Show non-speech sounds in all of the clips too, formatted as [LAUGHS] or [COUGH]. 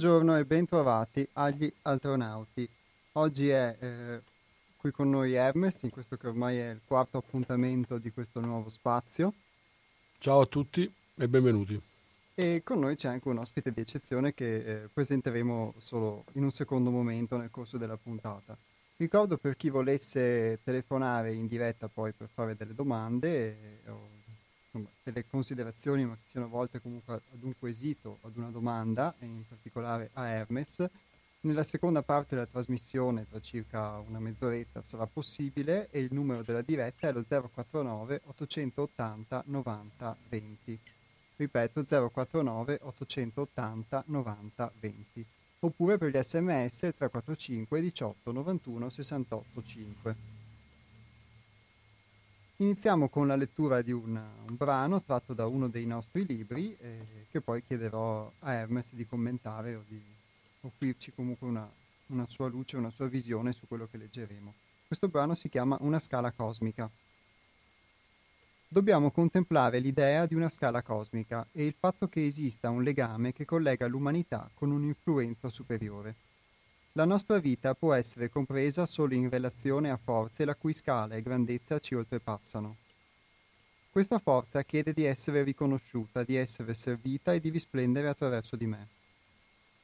Buongiorno e bentrovati agli astronauti. Oggi è eh, qui con noi Hermes, in questo che ormai è il quarto appuntamento di questo nuovo spazio. Ciao a tutti e benvenuti. E con noi c'è anche un ospite di eccezione che eh, presenteremo solo in un secondo momento nel corso della puntata. Ricordo per chi volesse telefonare in diretta poi per fare delle domande eh, o insomma, delle considerazioni, ma che siano volte comunque ad un quesito, ad una domanda, e in particolare a Hermes. Nella seconda parte della trasmissione, tra circa una mezz'oretta, sarà possibile e il numero della diretta è lo 049 880 90 20. Ripeto 049 880 90 20. Oppure per gli sms 345 18 91 68 5. Iniziamo con la lettura di un, un brano tratto da uno dei nostri libri eh, che poi chiederò a Hermes di commentare o di offrirci comunque una, una sua luce, una sua visione su quello che leggeremo. Questo brano si chiama Una scala cosmica. Dobbiamo contemplare l'idea di una scala cosmica e il fatto che esista un legame che collega l'umanità con un'influenza superiore. La nostra vita può essere compresa solo in relazione a forze la cui scala e grandezza ci oltrepassano. Questa forza chiede di essere riconosciuta, di essere servita e di risplendere attraverso di me.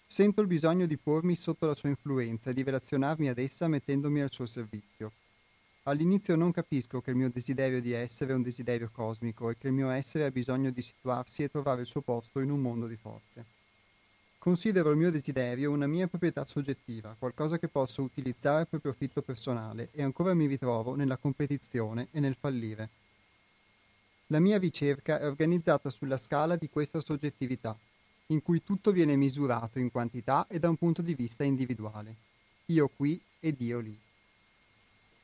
Sento il bisogno di pormi sotto la sua influenza e di relazionarmi ad essa mettendomi al suo servizio. All'inizio non capisco che il mio desiderio di essere è un desiderio cosmico e che il mio essere ha bisogno di situarsi e trovare il suo posto in un mondo di forze. Considero il mio desiderio una mia proprietà soggettiva, qualcosa che posso utilizzare per profitto personale e ancora mi ritrovo nella competizione e nel fallire. La mia ricerca è organizzata sulla scala di questa soggettività, in cui tutto viene misurato in quantità e da un punto di vista individuale. Io qui ed io lì.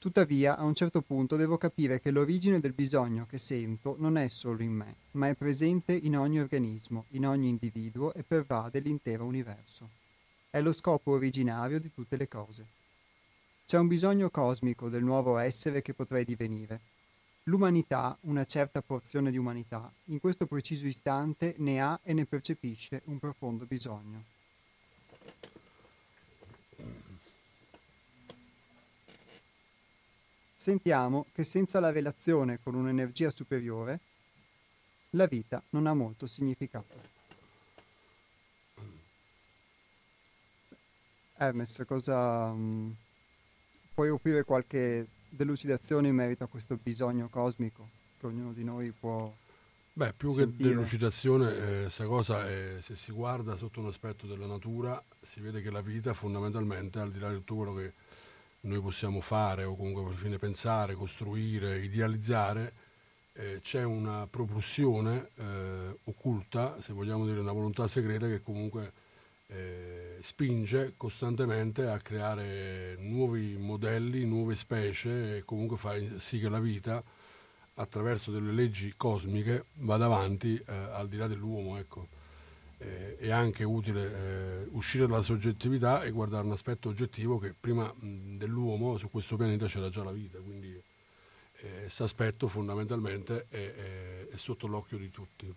Tuttavia, a un certo punto devo capire che l'origine del bisogno che sento non è solo in me, ma è presente in ogni organismo, in ogni individuo e pervade l'intero universo. È lo scopo originario di tutte le cose. C'è un bisogno cosmico del nuovo essere che potrei divenire. L'umanità, una certa porzione di umanità, in questo preciso istante ne ha e ne percepisce un profondo bisogno. Sentiamo che senza la relazione con un'energia superiore, la vita non ha molto significato. Hermes, cosa um, puoi offrire qualche delucidazione in merito a questo bisogno cosmico che ognuno di noi può Beh, più sentire? che delucidazione, questa eh, cosa è, se si guarda sotto un aspetto della natura, si vede che la vita fondamentalmente, al di là di tutto quello che noi possiamo fare o comunque per fine pensare, costruire, idealizzare, eh, c'è una propulsione eh, occulta, se vogliamo dire una volontà segreta che comunque eh, spinge costantemente a creare nuovi modelli, nuove specie e comunque fa sì che la vita attraverso delle leggi cosmiche vada avanti eh, al di là dell'uomo. Ecco eh, è anche utile eh, uscire dalla soggettività e guardare un aspetto oggettivo che prima mh, dell'uomo su questo pianeta c'era già la vita, quindi questo eh, aspetto fondamentalmente è, è, è, sotto l'occhio di tutti.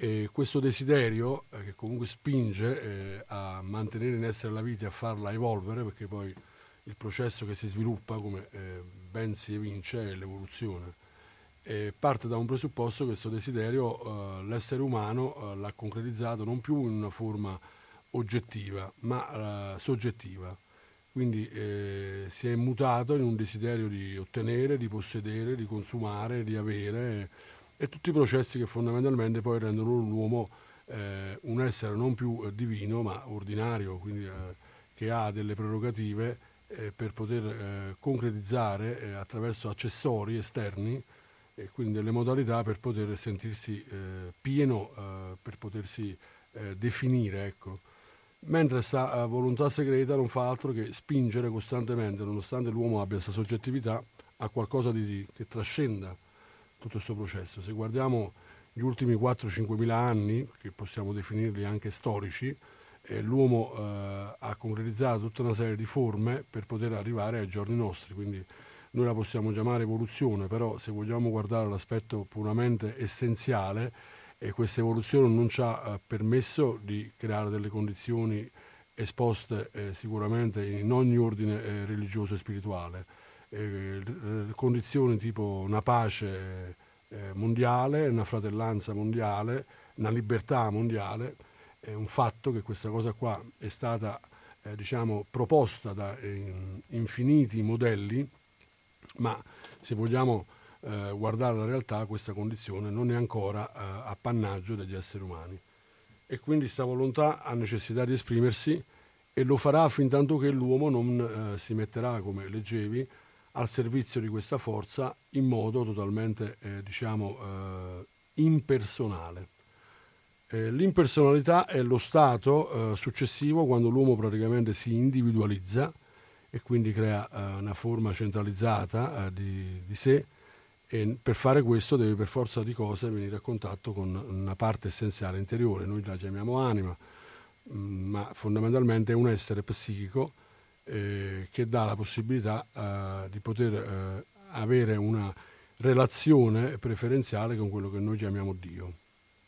E questo desiderio eh, che comunque spinge eh, a mantenere in essere la vita e a farla evolvere, perché poi il processo che si sviluppa, come eh, ben si evince, è l'evoluzione eh, parte da un presupposto che questo desiderio eh, l'essere umano eh, l'ha concretizzato non più in una forma oggettiva, ma eh, soggettiva. Quindi eh, si è mutato in un desiderio di ottenere, di possedere, di consumare, di avere e tutti i processi che fondamentalmente poi rendono l'uomo eh, un essere non più divino ma ordinario, quindi che ha delle prerogative per poter concretizzare attraverso accessori esterni e quindi delle modalità per poter sentirsi eh, pieno, eh, per potersi eh, definire. Ecco. Mentre questa volontà segreta non fa altro che spingere costantemente, nonostante l'uomo abbia questa soggettività, a qualcosa di, che trascenda tutto questo processo. Se guardiamo gli ultimi 4-5 mila anni, che possiamo definirli anche storici, eh, l'uomo eh, ha concretizzato tutta una serie di forme per poter arrivare ai giorni nostri. Quindi noi la possiamo chiamare evoluzione, però se vogliamo guardare l'aspetto puramente essenziale e questa evoluzione non ci ha eh, permesso di creare delle condizioni esposte eh, sicuramente in ogni ordine eh, religioso e spirituale, eh, condizioni tipo una pace eh, mondiale, una fratellanza mondiale, una libertà mondiale, è un fatto che questa cosa qua è stata eh, diciamo, proposta da infiniti modelli, ma se vogliamo eh, guardare la realtà questa condizione non è ancora eh, appannaggio degli esseri umani. E quindi questa volontà ha necessità di esprimersi e lo farà fin tanto che l'uomo non eh, si metterà, come leggevi, al servizio di questa forza in modo totalmente, eh, diciamo, eh, impersonale. Eh, l'impersonalità è lo stato successivo quando l'uomo praticamente si individualizza e quindi crea eh, una forma centralizzata eh, di, di, sé e per fare questo deve per forza di cose venire a contatto con una parte essenziale interiore, noi la chiamiamo anima, mm, ma fondamentalmente è un essere psichico eh, che dà la possibilità eh, di poter avere una relazione preferenziale con quello che noi chiamiamo Dio.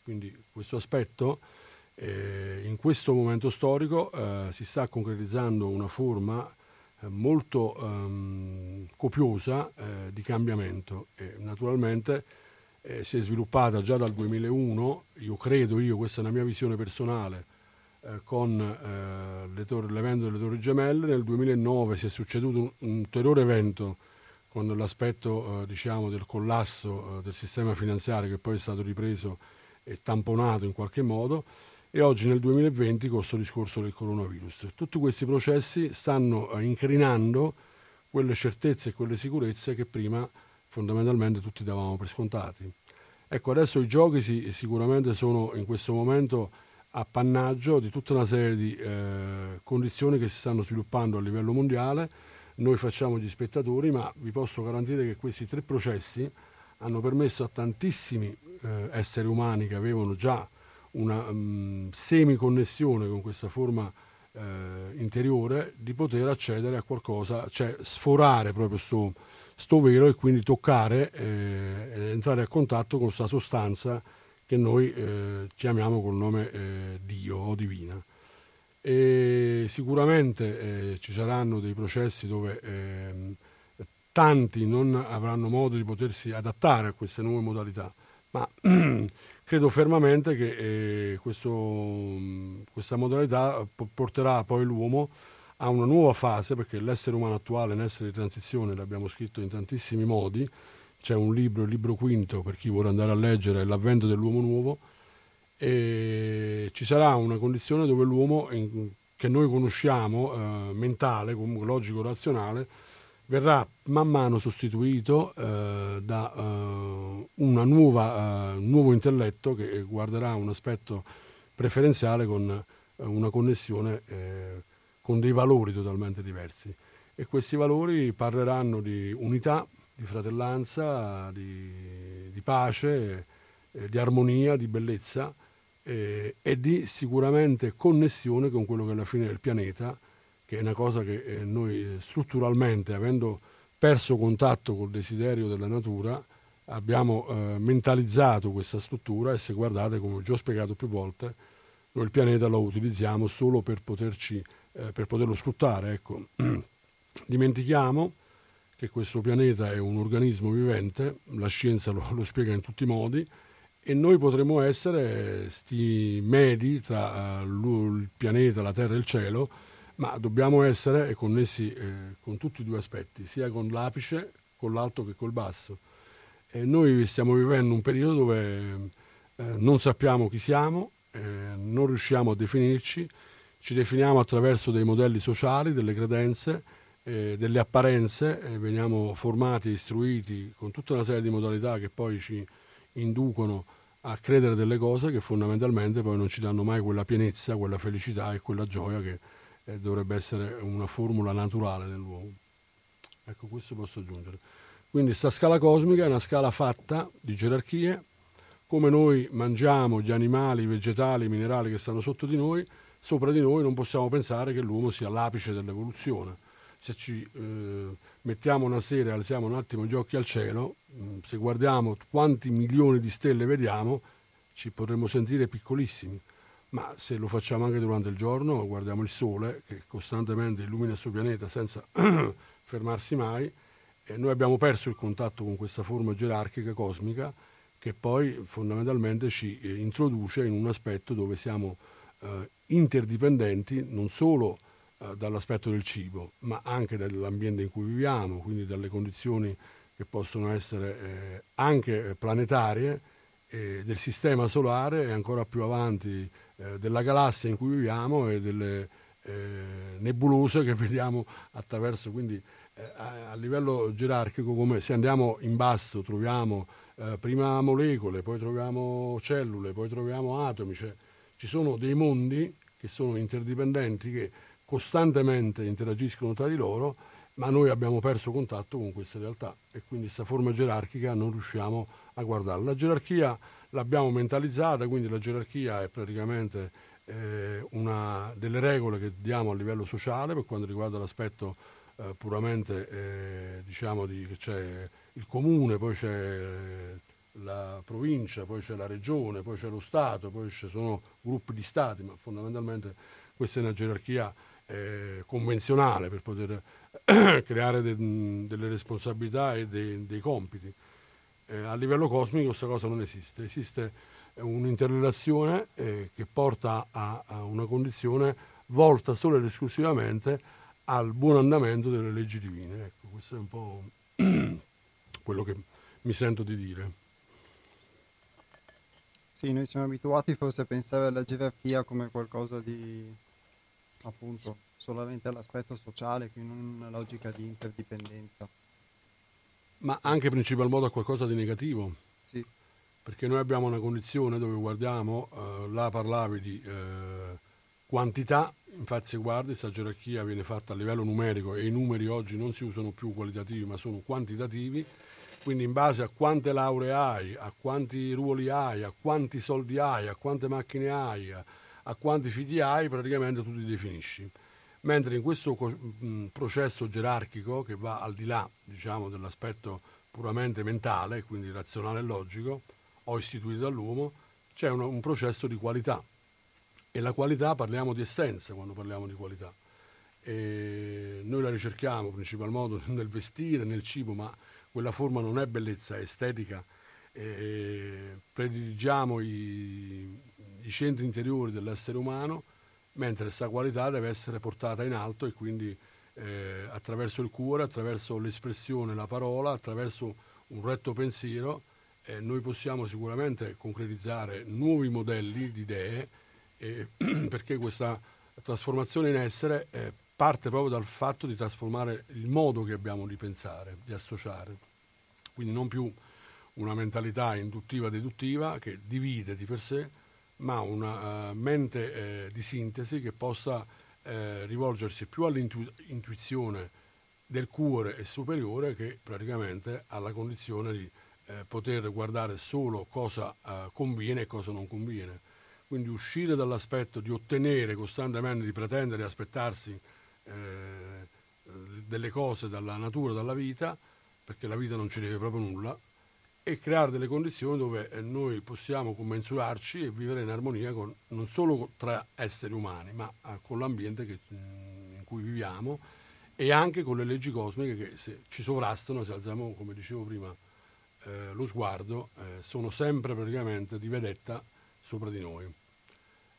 Quindi questo aspetto eh, in questo momento storico eh, si sta concretizzando una forma eh, molto ehm, copiosa eh, di cambiamento. E naturalmente eh, si è sviluppata già dal 2001, io credo, io, questa è una mia visione personale, eh, con torri, l'evento delle Torri Gemelle, nel 2009 si è succeduto un, un ulteriore evento con l'aspetto diciamo, del collasso del sistema finanziario che poi è stato ripreso e tamponato in qualche modo e oggi nel 2020 con questo discorso del coronavirus. Tutti questi processi stanno eh, incrinando quelle certezze e quelle sicurezze che prima fondamentalmente tutti davamo per scontati. Ecco, adesso i giochi sì, sicuramente sono in questo momento appannaggio di tutta una serie di eh, condizioni che si stanno sviluppando a livello mondiale. Noi facciamo gli spettatori, ma vi posso garantire che questi tre processi hanno permesso a tantissimi eh, esseri umani che avevano già una um, semiconnessione con questa forma eh, interiore di poter accedere a qualcosa, cioè sforare proprio sto, sto velo e quindi toccare eh, e entrare a contatto con questa sostanza che noi eh, chiamiamo col nome eh, Dio o Divina. E sicuramente eh, ci saranno dei processi dove ehm, tanti non avranno modo di potersi adattare a queste nuove modalità, ma [CLEARS THROAT] credo fermamente che eh, questo, questa modalità porterà poi l'uomo a una nuova fase, perché l'essere umano attuale è un essere di transizione, l'abbiamo scritto in tantissimi modi, c'è un libro, il libro quinto, per chi vuole andare a leggere, è l'avvento dell'uomo nuovo, e ci sarà una condizione dove l'uomo, in, che noi conosciamo, eh, mentale, logico-razionale, verrà man mano sostituito eh, da eh, un eh, nuovo intelletto che guarderà un aspetto preferenziale con eh, una connessione eh, con dei valori totalmente diversi. E questi valori parleranno di unità, di fratellanza, di, di pace, eh, di armonia, di bellezza e di sicuramente connessione con quello che alla fine è il pianeta che è una cosa che eh, noi eh, strutturalmente, avendo perso contatto col desiderio della natura, abbiamo eh, mentalizzato questa struttura e se guardate, come già ho spiegato più volte, noi il pianeta lo utilizziamo solo per, poterci, eh, per poterlo sfruttare. Ecco. [CLEARS THROAT] Dimentichiamo che questo pianeta è un organismo vivente, la scienza lo, lo spiega in tutti i modi, e noi potremmo essere sti medi tra uh, il pianeta, la Terra e il cielo, ma dobbiamo essere connessi eh, con tutti i due aspetti, sia con l'apice, con l'alto che col basso. E noi stiamo vivendo un periodo dove eh, non sappiamo chi siamo, eh, non riusciamo a definirci, ci definiamo attraverso dei modelli sociali, delle credenze, eh, delle apparenze, veniamo formati istruiti con tutta una serie di modalità che poi ci inducono a credere delle cose che fondamentalmente poi non ci danno mai quella pienezza, quella felicità e quella gioia che eh, dovrebbe essere una formula naturale dell'uomo. Ecco, questo posso aggiungere. Quindi questa scala cosmica è una scala fatta di gerarchie, come noi mangiamo gli animali, i vegetali, i minerali che stanno sotto di noi, sopra di noi non possiamo pensare che l'uomo sia l'apice dell'evoluzione. Se ci eh, mettiamo una sera e alziamo un attimo gli occhi al cielo, mm, se guardiamo quanti milioni di stelle vediamo, ci potremmo sentire piccolissimi, ma se lo facciamo anche durante il giorno, guardiamo il Sole che costantemente illumina il suo pianeta senza [CLEARS THROAT] fermarsi mai, e noi abbiamo perso il contatto con questa forma gerarchica cosmica che poi fondamentalmente ci eh, introduce in un aspetto dove siamo eh, interdipendenti non solo eh, dall'aspetto del cibo, ma anche dall'ambiente in cui viviamo, quindi dalle condizioni che possono essere eh, anche planetarie, del sistema solare e ancora più avanti eh, della galassia in cui viviamo e delle eh, nebulose che [LAUGHS] vediamo attraverso. Quindi a, a, livello gerarchico, come se andiamo in basso troviamo prima molecole, poi troviamo cellule, poi troviamo atomi, cioè, ci sono dei mondi che sono interdipendenti, che costantemente interagiscono tra di loro, ma noi abbiamo perso contatto con queste realtà e quindi questa forma gerarchica non riusciamo a guardarla. La gerarchia l'abbiamo mentalizzata, quindi la gerarchia è praticamente eh, una delle regole che diamo a livello sociale per quanto riguarda l'aspetto eh, puramente eh, diciamo di, che c'è il comune, poi c'è la provincia, poi c'è la regione, poi c'è lo Stato, poi ci sono gruppi di stati, ma fondamentalmente questa è una gerarchia eh, convenzionale per poter [COUGHS] creare de, delle responsabilità e de, dei compiti. Eh, a livello cosmico questa cosa non esiste, esiste un'interrelazione eh, che porta a, a, una condizione volta solo ed esclusivamente al buon andamento delle leggi divine. Ecco, questo è un po' [CLEARS THROAT] quello che mi sento di dire. Sì, noi siamo abituati forse a pensare alla gerarchia come qualcosa di appunto solamente all'aspetto sociale, quindi non una logica di interdipendenza. Ma anche principal modo a qualcosa di negativo. Sì. Perché noi abbiamo una condizione dove guardiamo, eh, là parlavi di eh, quantità, infatti se guardi questa gerarchia viene fatta a livello numerico e i numeri oggi non si usano più qualitativi ma sono quantitativi, quindi in base a quante lauree hai, a quanti ruoli hai, a quanti soldi hai, a quante macchine hai, a, a quanti figli hai, praticamente tu ti definisci. Mentre in questo mh, processo gerarchico che va al di là diciamo, dell'aspetto puramente mentale, quindi razionale e logico, o istituito dall'uomo, c'è un, un processo di qualità. E la qualità parliamo di essenza quando parliamo di qualità. E noi la ricerchiamo principalmente [LAUGHS] nel vestire, nel cibo, ma quella forma non è bellezza, è estetica. E prediligiamo i, i centri interiori dell'essere umano, mentre questa qualità deve essere portata in alto e quindi eh, attraverso il cuore, attraverso l'espressione, la parola, attraverso un retto pensiero, eh, noi possiamo sicuramente concretizzare nuovi modelli di idee, eh, [CLEARS THROAT] perché questa trasformazione in essere eh, parte proprio dal fatto di trasformare il modo che abbiamo di pensare, di associare. Quindi non più una mentalità induttiva-deduttiva che divide di per sé, ma una uh, mente eh, di sintesi che possa eh, rivolgersi più all'intuizione del cuore e superiore che praticamente alla condizione di eh, poter guardare solo cosa eh, conviene e cosa non conviene. Quindi uscire dall'aspetto di ottenere costantemente, di pretendere e aspettarsi eh, delle cose dalla natura, dalla vita, perché la vita non ci deve proprio nulla, e creare delle condizioni dove eh, noi possiamo commensurarci e vivere in armonia con, non solo tra esseri umani, ma eh, con l'ambiente che, mm, in cui viviamo e anche con le leggi cosmiche che se ci sovrastano, se alziamo, come dicevo prima, eh, lo sguardo, eh, sono sempre praticamente di vedetta sopra di noi.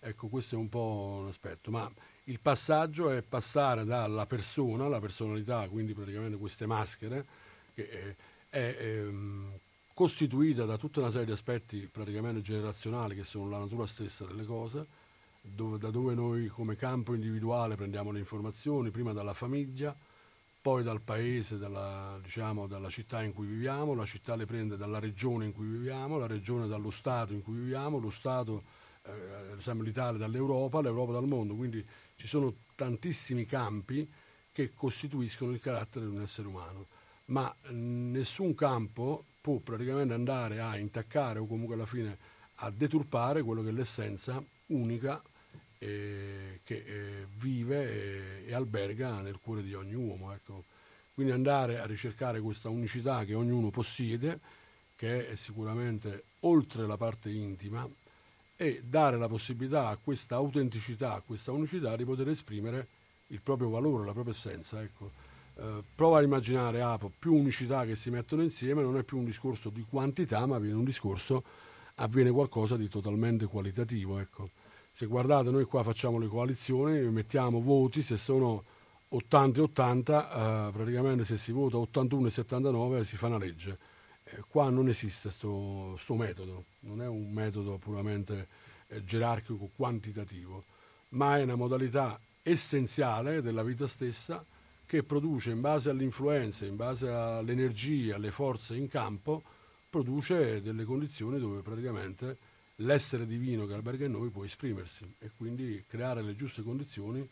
Ecco, questo è un po' un aspetto, ma il passaggio è passare dalla persona, la personalità, quindi praticamente queste maschere, che eh, è, è ehm, costituita da tutta una serie di aspetti praticamente generazionali che sono la natura stessa delle cose, dove, da dove noi come campo individuale prendiamo le informazioni, prima dalla famiglia, poi dal paese, dalla, diciamo, dalla città in cui viviamo, la città le prende dalla regione in cui viviamo, la regione dallo Stato in cui viviamo, lo Stato, eh, esempio l'Italia dall'Europa, l'Europa dal mondo, quindi ci sono tantissimi campi che costituiscono il carattere di un essere umano, ma nessun campo può praticamente andare a intaccare o comunque alla fine a deturpare quello che è l'essenza unica eh, che eh, vive e, e, alberga nel cuore di ogni uomo. Ecco. Quindi andare a ricercare questa unicità che ognuno possiede, che è sicuramente oltre la parte intima, e dare la possibilità a questa autenticità, a questa unicità di poter esprimere il proprio valore, la propria essenza. Ecco. Eh, prova a immaginare Apo, più unicità che si mettono insieme, non è più un discorso di quantità, ma viene un discorso, avviene qualcosa di totalmente qualitativo. Ecco. Se guardate, noi qua facciamo le coalizioni, mettiamo voti, se sono 80 e 80, eh, praticamente se si vota 81 e 79 si fa una legge. Eh, qua non esiste questo metodo, non è un metodo puramente eh, gerarchico, quantitativo, ma è una modalità essenziale della vita stessa che produce in base all'influenza, in base all'energia, alle forze in campo, produce delle condizioni dove praticamente l'essere divino che alberga in noi può esprimersi e quindi creare le giuste condizioni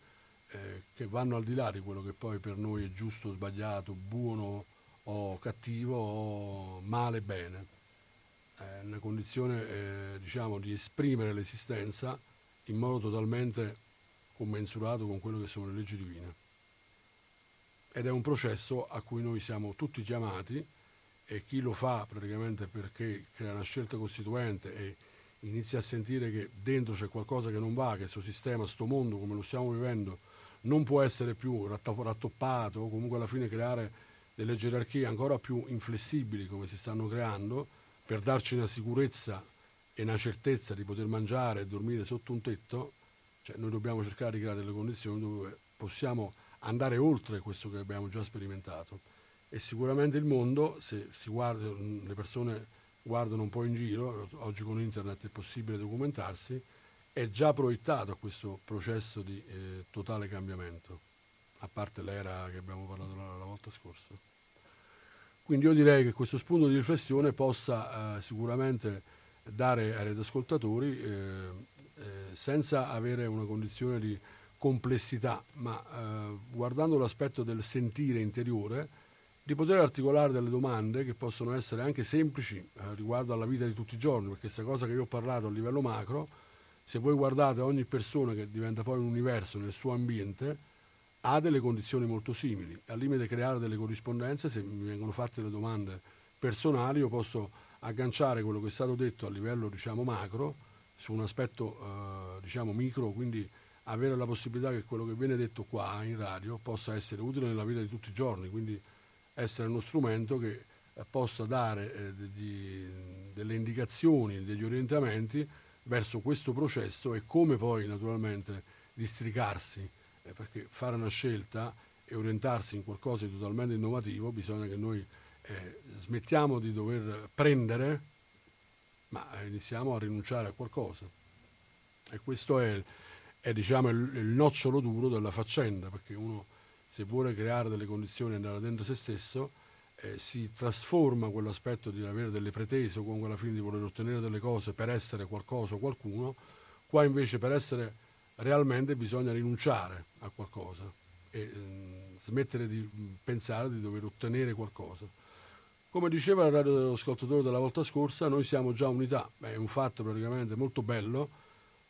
eh, che vanno al di là di quello che poi per noi è giusto sbagliato, buono o cattivo o male bene. È una condizione eh, diciamo, di esprimere l'esistenza in modo totalmente commensurato con quello che sono le leggi divine. Ed è un processo a cui noi siamo tutti chiamati e chi lo fa praticamente perché crea una scelta costituente e inizia a sentire che dentro c'è qualcosa che non va, che questo sistema, questo mondo come lo stiamo vivendo, non può essere più rattoppato o comunque alla fine creare delle gerarchie ancora più inflessibili come si stanno creando per darci una sicurezza e una certezza di poter mangiare e dormire sotto un tetto, cioè noi dobbiamo cercare di creare delle condizioni dove possiamo andare oltre questo che abbiamo già sperimentato. E sicuramente il mondo, se guarda, le persone guardano un po' in giro, oggi con internet è possibile documentarsi, è già proiettato a questo processo di eh, totale cambiamento, a parte l'era che abbiamo parlato la, la, volta scorsa. Quindi io direi che questo spunto di riflessione possa eh, sicuramente dare ai radioascoltatori, eh, eh, senza avere una condizione di complessità, ma eh, guardando l'aspetto del sentire interiore, di poter articolare delle domande che possono essere anche semplici eh, riguardo alla vita di tutti i giorni, perché questa cosa che io ho parlato a livello macro, se voi guardate ogni persona che diventa poi un universo nel suo ambiente, ha delle condizioni molto simili. Al limite creare delle corrispondenze, se mi vengono fatte delle domande personali, io posso agganciare quello che è stato detto a livello diciamo, macro su un aspetto eh, diciamo, micro, quindi avere la possibilità che quello che viene detto qua in radio possa essere utile nella vita di tutti i giorni, quindi essere uno strumento che eh, possa dare eh, di, delle indicazioni, degli orientamenti verso questo processo e come poi naturalmente districarsi, eh, perché fare una scelta e orientarsi in qualcosa di totalmente innovativo bisogna che noi eh, smettiamo di dover prendere, ma iniziamo a rinunciare a qualcosa. E questo è, è diciamo, il, il nocciolo duro della faccenda, perché uno se vuole creare delle condizioni e andare dentro se stesso, eh, si trasforma quell'aspetto di avere delle pretese o comunque alla fine di voler ottenere delle cose per essere qualcosa o qualcuno, qua invece per essere realmente bisogna rinunciare a qualcosa e eh, smettere di pensare di dover ottenere qualcosa. Come diceva il radio dello ascoltatore della volta scorsa, noi siamo già unità, è un fatto praticamente molto bello,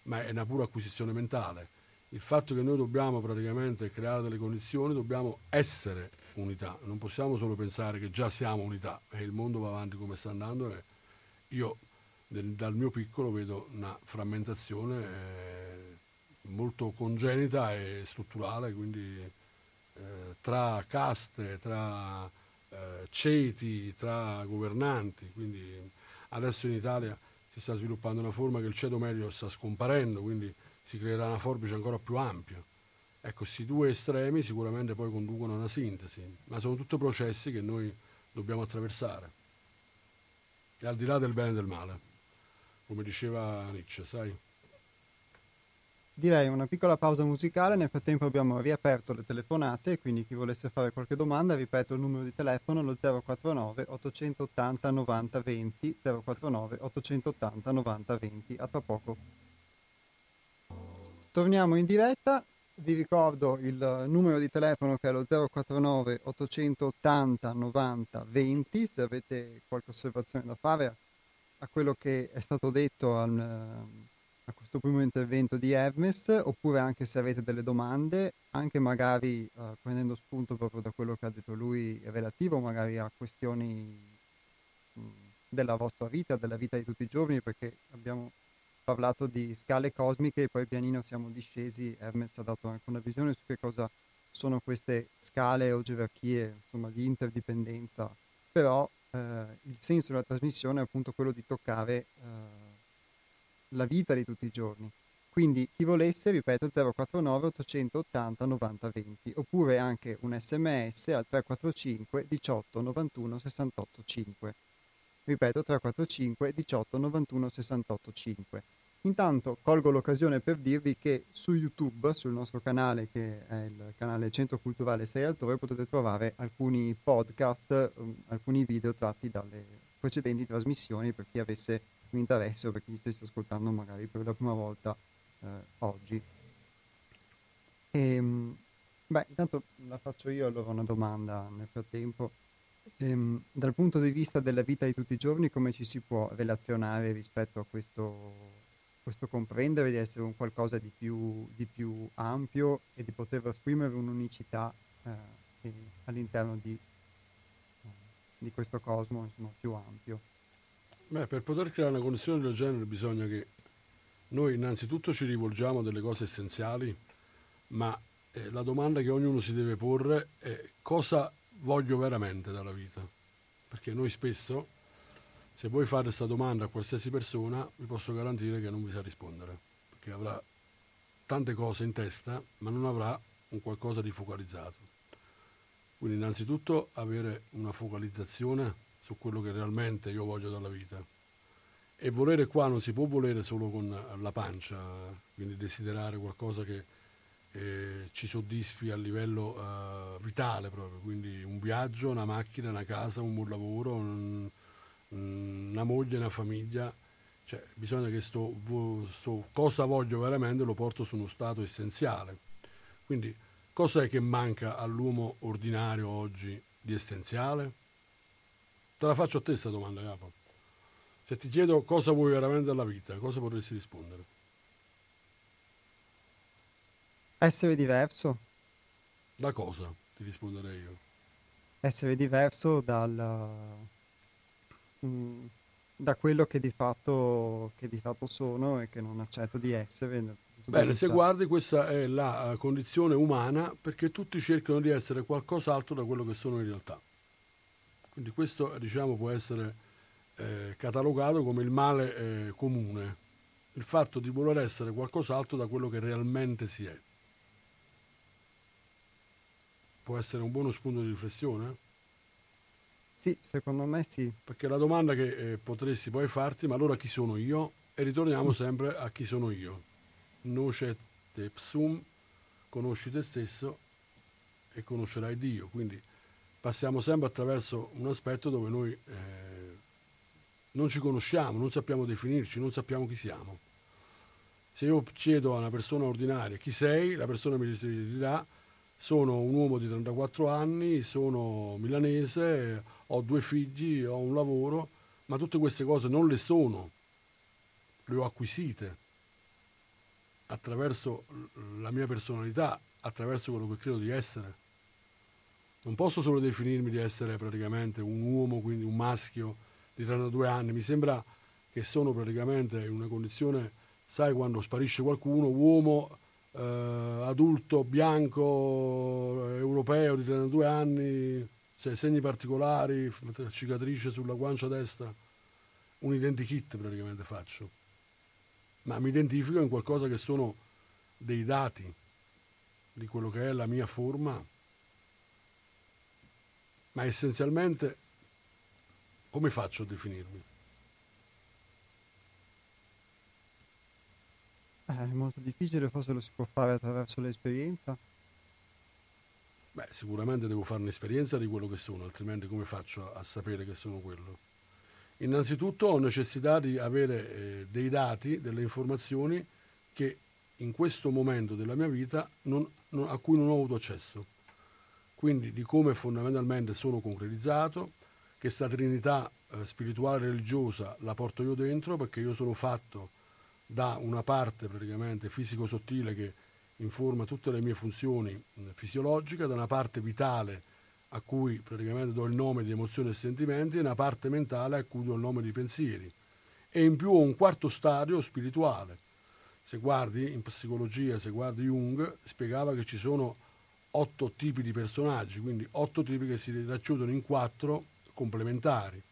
ma è una pura acquisizione mentale. Il fatto che noi dobbiamo praticamente creare delle condizioni, dobbiamo essere unità, non possiamo solo pensare che già siamo unità e il mondo va avanti come sta andando e io del, dal mio piccolo vedo una frammentazione eh, molto congenita e strutturale, quindi eh, tra caste, tra eh, ceti, tra governanti, quindi adesso in Italia si sta sviluppando una forma che il ceto medio sta scomparendo, quindi si creerà una forbice ancora più ampia Ecco, questi due estremi sicuramente poi conducono a una sintesi, ma sono tutti processi che noi dobbiamo attraversare. E al di là del bene e del male, come diceva Nietzsche, sai? Direi una piccola pausa musicale, nel frattempo abbiamo riaperto le telefonate, quindi chi volesse fare qualche domanda, ripeto il numero di telefono, lo 049 880 90 20, 049 880 90 20. A tra poco. Torniamo in diretta, vi ricordo il numero di telefono che è lo 049 880 90 20 se avete qualche osservazione da fare a quello che è stato detto al, a questo primo intervento di Hermes oppure anche se avete delle domande anche magari uh, prendendo spunto proprio da quello che ha detto lui relativo magari a questioni mh, della vostra vita, della vita di tutti i giorni perché abbiamo parlato di scale cosmiche e poi pianino siamo discesi, Hermes ha dato anche una visione su che cosa sono queste scale o gerarchie insomma, di interdipendenza, però eh, il senso della trasmissione è appunto quello di toccare eh, la vita di tutti i giorni. Quindi chi volesse, ripeto, 049 880 90 20 oppure anche un sms al 345 18 91 68 5. Ripeto 345 18 91 68 5. Intanto colgo l'occasione per dirvi che su YouTube, sul nostro canale, che è il canale Centro Culturale 6 Altore, potete trovare alcuni podcast, um, alcuni video tratti dalle precedenti trasmissioni per chi avesse un interesse o per chi stesse ascoltando magari per la prima volta eh, oggi. E, ehm, beh, intanto la faccio io allora una domanda nel frattempo. Ehm, dal punto di vista della vita di tutti i giorni, come ci si può relazionare rispetto a questo questo comprendere di essere un qualcosa di più, di più ampio e di poter esprimere un'unicità eh, all'interno di, di, questo cosmo insomma, più ampio. Beh, per poter creare una connessione del genere bisogna che noi innanzitutto ci rivolgiamo a delle cose essenziali, ma eh, la domanda che ognuno si deve porre è cosa voglio veramente dalla vita? Perché noi spesso se voi fate questa domanda a qualsiasi persona, vi posso garantire che non vi sa rispondere, perché avrà tante cose in testa, ma non avrà un qualcosa di focalizzato. Quindi innanzitutto avere una focalizzazione su quello che realmente io voglio dalla vita. E volere qua non si può volere solo con la pancia, quindi desiderare qualcosa che eh, ci soddisfi a livello eh, vitale proprio, quindi un viaggio, una macchina, una casa, un buon lavoro, un, una moglie, una famiglia, cioè, bisogna che sto, sto, cosa voglio veramente lo porto su uno stato essenziale. Quindi cosa è che manca all'uomo ordinario oggi di essenziale? Te la faccio a te questa domanda, capo. Se ti chiedo cosa vuoi veramente dalla vita, cosa potresti rispondere? Essere diverso. Da cosa ti risponderei io? Essere diverso dal, Mm, da quello che di, fatto, che di fatto sono e che non accetto di essere. Bene, se guardi questa è la eh, condizione umana perché tutti cercano di essere qualcos'altro da quello che sono in realtà. Quindi questo diciamo, può essere eh, catalogato come il male eh, comune, il fatto di voler essere qualcos'altro da quello che realmente si è. Può essere un buono spunto di riflessione? Sì, secondo me sì. Perché la domanda che eh, potresti poi farti, ma allora chi sono io? E ritorniamo sempre a chi sono io. Noce te psum, conosci te stesso e conoscerai Dio. Quindi passiamo sempre attraverso un aspetto dove noi eh, non ci conosciamo, non sappiamo definirci, non sappiamo chi siamo. Se io chiedo a una persona ordinaria chi sei, la persona mi dirà sono un uomo di 34 anni, sono milanese, ho due figli, ho un lavoro, ma tutte queste cose non le sono, le ho acquisite attraverso la mia personalità, attraverso quello che credo di essere. Non posso solo definirmi di essere praticamente un uomo, quindi un maschio di 32 anni, mi sembra che sono praticamente in una condizione, sai quando sparisce qualcuno, uomo eh, adulto bianco europeo di 32 anni, cioè segni particolari, cicatrice sulla guancia destra, un identikit praticamente faccio, ma mi identifico in qualcosa che sono dei dati di quello che è la mia forma, ma essenzialmente come faccio a definirmi? Eh, è molto difficile, forse lo si può fare attraverso l'esperienza. Beh, sicuramente devo fare un'esperienza di quello che sono, altrimenti come faccio a, a sapere che sono quello? Innanzitutto ho necessità di avere eh, dei dati, delle informazioni che in questo momento della mia vita non, non, a cui non ho avuto accesso. Quindi di come fondamentalmente sono concretizzato, che questa trinità eh, spirituale e religiosa la porto io dentro perché io sono fatto da una parte praticamente fisico-sottile che informa tutte le mie funzioni fisiologiche, da una parte vitale a cui praticamente do il nome di emozioni e sentimenti e una parte mentale a cui do il nome di pensieri. e in più un quarto stadio spirituale. Se guardi in psicologia, se guardi Jung, spiegava che ci sono otto tipi di personaggi, quindi otto tipi che si racchiudono in quattro complementari.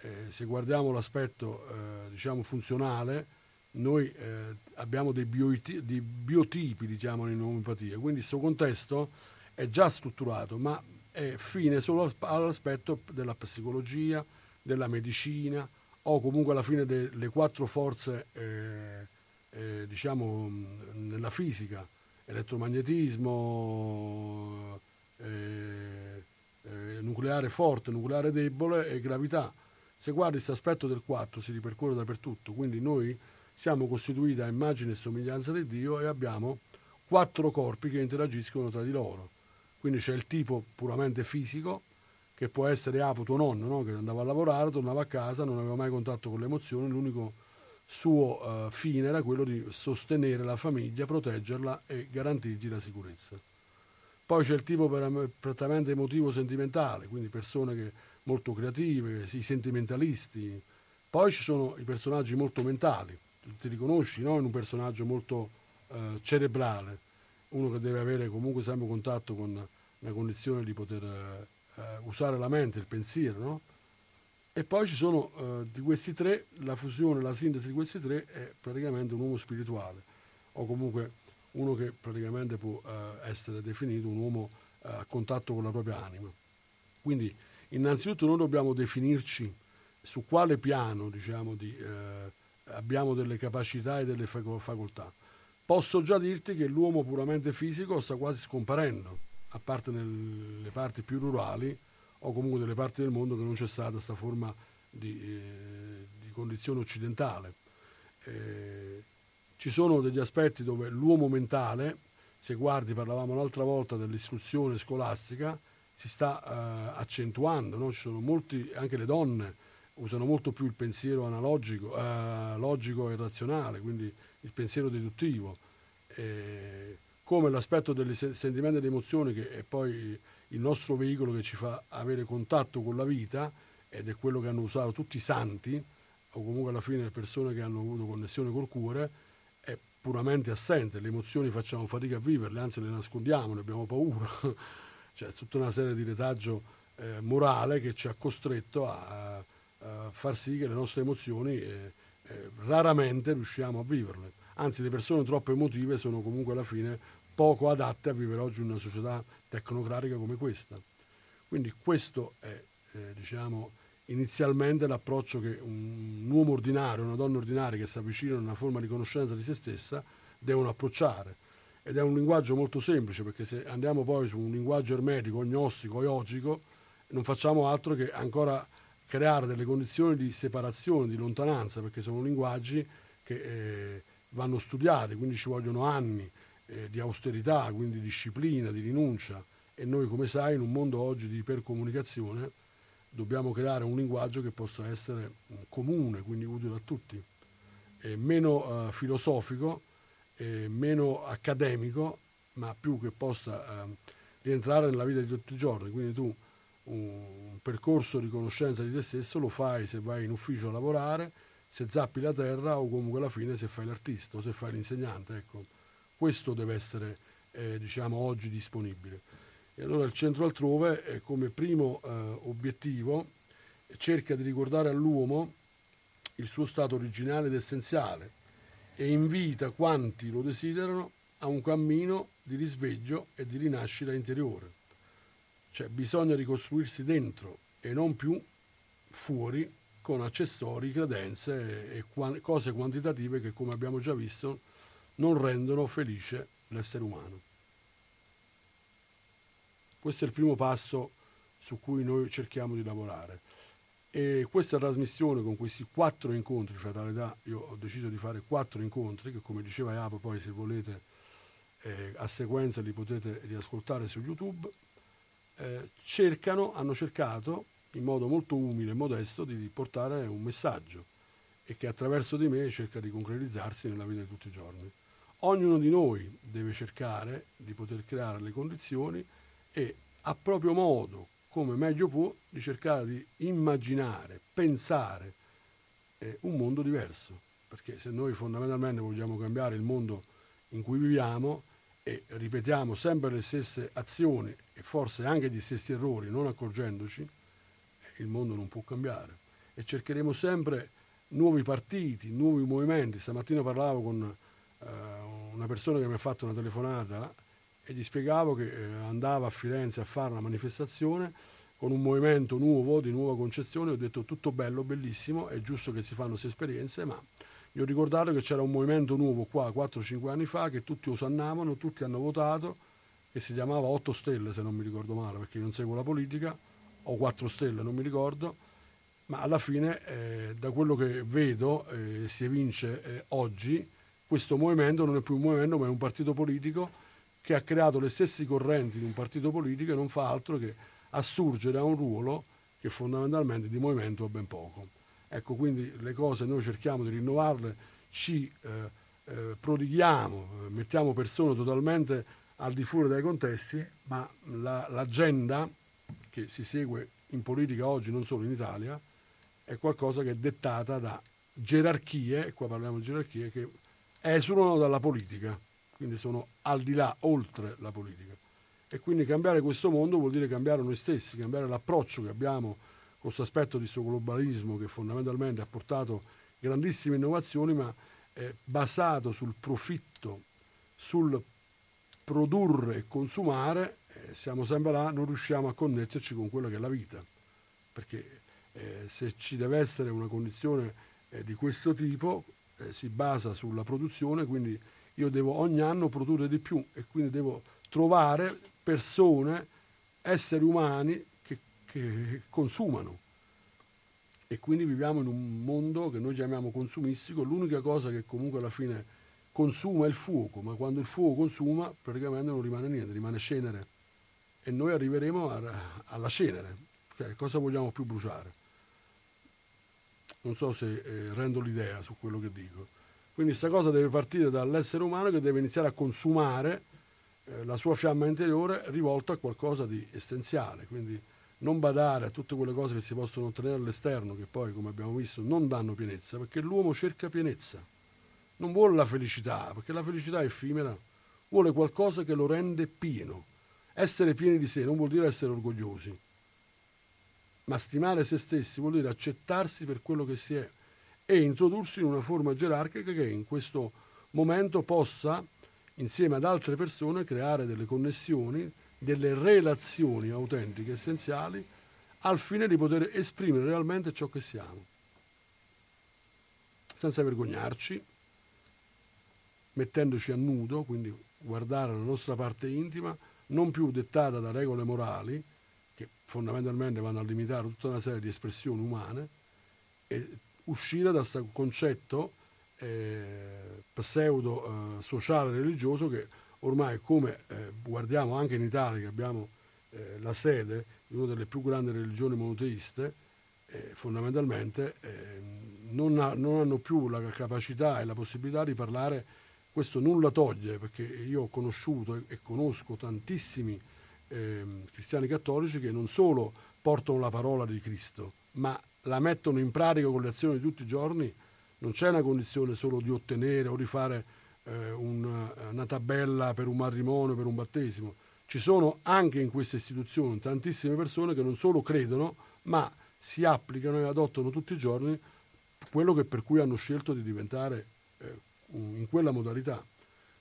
Eh, se guardiamo l'aspetto eh, diciamo funzionale, noi eh, abbiamo dei, bioti- dei biotipi diciamo, in omeopatia, quindi questo contesto è già strutturato, ma è fine solo all'aspetto della psicologia, della medicina o comunque alla fine delle quattro forze eh, eh, diciamo nella fisica, elettromagnetismo, eh, eh, nucleare forte, nucleare debole e gravità. Se guardi questo aspetto del 4 si ripercorre dappertutto, quindi noi siamo costituiti a immagine e somiglianza di Dio e abbiamo quattro corpi che interagiscono tra di loro. Quindi c'è il tipo puramente fisico, che può essere Apo, tuo nonno, no? che andava a lavorare, tornava a casa, non aveva mai contatto con le emozioni, l'unico suo uh, fine era quello di sostenere la famiglia, proteggerla e garantirgli la sicurezza. Poi c'è il tipo prettamente emotivo sentimentale, quindi persone che, molto creative, i sentimentalisti. Poi ci sono i personaggi molto mentali, ti riconosci no? in un personaggio molto uh, cerebrale, uno che deve avere comunque sempre contatto con la condizione di poter uh, usare la mente, il pensiero, no? E poi ci sono uh, di questi tre, la fusione, la sintesi di questi tre è praticamente un uomo spirituale, o comunque uno che praticamente può uh, essere definito un uomo uh, a contatto con la propria anima. Quindi innanzitutto noi dobbiamo definirci su quale piano diciamo, di, abbiamo delle capacità e delle facoltà. Posso già dirti che l'uomo puramente fisico sta quasi scomparendo, a parte nelle parti più rurali, o comunque delle parti del mondo che non c'è stata questa forma di, eh, di, condizione occidentale. Eh, ci sono degli aspetti dove l'uomo mentale, se guardi, parlavamo l'altra volta dell'istruzione scolastica, si sta eh, accentuando, no? ci sono molti, anche le donne usano molto più il pensiero analogico, eh, logico e razionale, quindi il pensiero deduttivo, eh, come l'aspetto dei sentimenti e delle emozioni che poi il nostro veicolo che ci fa avere contatto con la vita ed è quello che hanno usato tutti i santi o comunque alla fine le persone che hanno avuto connessione col cuore è puramente assente, le emozioni facciamo fatica a viverle, anzi le nascondiamo, ne abbiamo paura, [LAUGHS] cioè tutta una serie di retaggio eh, morale che ci ha costretto a, a, far sì che le nostre emozioni eh, eh, raramente riusciamo a viverle, anzi le persone troppo emotive sono comunque alla fine poco adatte a vivere oggi in una società tecnocratica come questa. Quindi questo è, eh, diciamo, inizialmente l'approccio che un, uomo ordinario, una donna ordinaria che si avvicinano a una forma di conoscenza di se stessa devono approcciare. Ed è un linguaggio molto semplice, perché se andiamo poi su un linguaggio ermetico, gnostico, yogico, non facciamo altro che ancora creare delle condizioni di separazione, di lontananza, perché sono linguaggi che eh, vanno studiati, quindi ci vogliono anni eh, di austerità, quindi disciplina, di rinuncia e noi come sai in un mondo oggi di ipercomunicazione dobbiamo creare un linguaggio che possa essere mm, comune, quindi utile a tutti, e meno eh, filosofico, meno accademico, ma più che possa eh, rientrare nella vita di tutti i giorni. Quindi tu un percorso di conoscenza di te stesso lo fai se vai in ufficio a lavorare, se zappi la terra o comunque alla fine se fai l'artista o se fai l'insegnante. Ecco questo deve essere eh, diciamo, oggi disponibile. E allora il centro altrove eh, come primo eh, obiettivo cerca di ricordare all'uomo il suo stato originale ed essenziale e invita quanti lo desiderano a un cammino di risveglio e di rinascita interiore. Cioè bisogna ricostruirsi dentro e non più fuori con accessori, credenze e, e cose quantitative che come abbiamo già visto non rendono felice l'essere umano. Questo è il primo passo su cui noi cerchiamo di lavorare. E questa trasmissione con questi quattro incontri, Fraternità, io ho deciso di fare quattro incontri, che come diceva Iapo poi se volete eh, a sequenza li potete riascoltare su YouTube, eh, cercano, hanno cercato in modo molto umile e modesto di portare un messaggio e che attraverso di me cerca di concretizzarsi nella vita di tutti i giorni. Ognuno di noi deve cercare di poter creare le condizioni e a proprio modo, come meglio può, di cercare di immaginare, pensare eh, un mondo diverso, perché se noi fondamentalmente vogliamo cambiare il mondo in cui viviamo e ripetiamo sempre le stesse azioni e forse anche gli stessi errori non accorgendoci, il mondo non può cambiare e cercheremo sempre nuovi partiti, nuovi movimenti. Stamattina parlavo con eh, una persona che mi ha fatto una telefonata e gli spiegavo che eh, andava a Firenze a fare una manifestazione con un movimento nuovo, di nuova concezione, ho detto tutto bello, bellissimo, è giusto che si fanno queste esperienze, ma gli ho ricordato che c'era un movimento nuovo qua 4-5 anni fa che tutti osannavano, tutti hanno votato, che si chiamava 8 Stelle se non mi ricordo male, perché non seguo la politica, o 4 Stelle, non mi ricordo, ma alla fine eh, da quello che vedo eh, si evince eh, oggi, questo movimento non è più un movimento ma è un partito politico che ha creato le stesse correnti di un partito politico e non fa altro che assurgere a un ruolo che fondamentalmente di movimento ha ben poco. Ecco, quindi le cose noi cerchiamo di rinnovarle, ci eh, eh, prodighiamo, eh, mettiamo persone totalmente al di fuori dai contesti, ma la, l'agenda che si segue in politica oggi, non solo in Italia, è qualcosa che è dettata da gerarchie, e qua parliamo di gerarchie, che esulano dalla politica, quindi sono al di là, oltre la politica. E quindi cambiare questo mondo vuol dire cambiare noi stessi, cambiare l'approccio che abbiamo con questo aspetto di questo globalismo che fondamentalmente ha portato grandissime innovazioni, ma è basato sul profitto, sul produrre e consumare, eh, siamo sempre là, non riusciamo a connetterci con quello che è la vita. Perché eh, se ci deve essere una condizione eh, di questo tipo, eh, si basa sulla produzione, quindi io devo ogni anno produrre di più e quindi devo trovare persone, esseri umani che, che consumano. E quindi viviamo in un mondo che noi chiamiamo consumistico, l'unica cosa che comunque alla fine consuma è il fuoco, ma quando il fuoco consuma praticamente non rimane niente, rimane cenere. E noi arriveremo a, alla cenere, cioè cosa vogliamo più bruciare? Non so se eh, rendo l'idea su quello che dico. Quindi questa cosa deve partire dall'essere umano che deve iniziare a consumare eh, la sua fiamma interiore rivolta a qualcosa di essenziale. Quindi non badare a tutte quelle cose che si possono ottenere all'esterno, che poi, come abbiamo visto, non danno pienezza, perché l'uomo cerca pienezza. Non vuole la felicità, perché la felicità è effimera, vuole qualcosa che lo rende pieno. Essere pieni di sé non vuol dire essere orgogliosi, ma stimare se stessi vuol dire accettarsi per quello che si è e introdursi in una forma gerarchica che in questo momento possa, insieme ad altre persone, creare delle connessioni, delle relazioni autentiche, essenziali, al fine di poter esprimere realmente ciò che siamo, senza vergognarci, mettendoci a nudo, quindi guardare la nostra parte intima, non più dettata da regole morali, che fondamentalmente vanno a limitare tutta una serie di espressioni umane, e uscire da questo concetto eh, pseudo eh, sociale religioso che ormai come eh, guardiamo anche in Italia che abbiamo eh, la sede di una delle più grandi religioni monoteiste, eh, fondamentalmente eh, non, ha, non, hanno più la capacità e la possibilità di parlare, questo nulla toglie perché io ho conosciuto e, e conosco tantissimi eh, cristiani cattolici che non solo portano la parola di Cristo, ma la mettono in pratica con le azioni di tutti i giorni, non c'è una condizione solo di ottenere o di fare eh, una, una tabella per un matrimonio, per un battesimo. Ci sono anche in queste istituzioni tantissime persone che non solo credono, ma si applicano e adottano tutti i giorni quello che per cui hanno scelto di diventare eh, in quella modalità.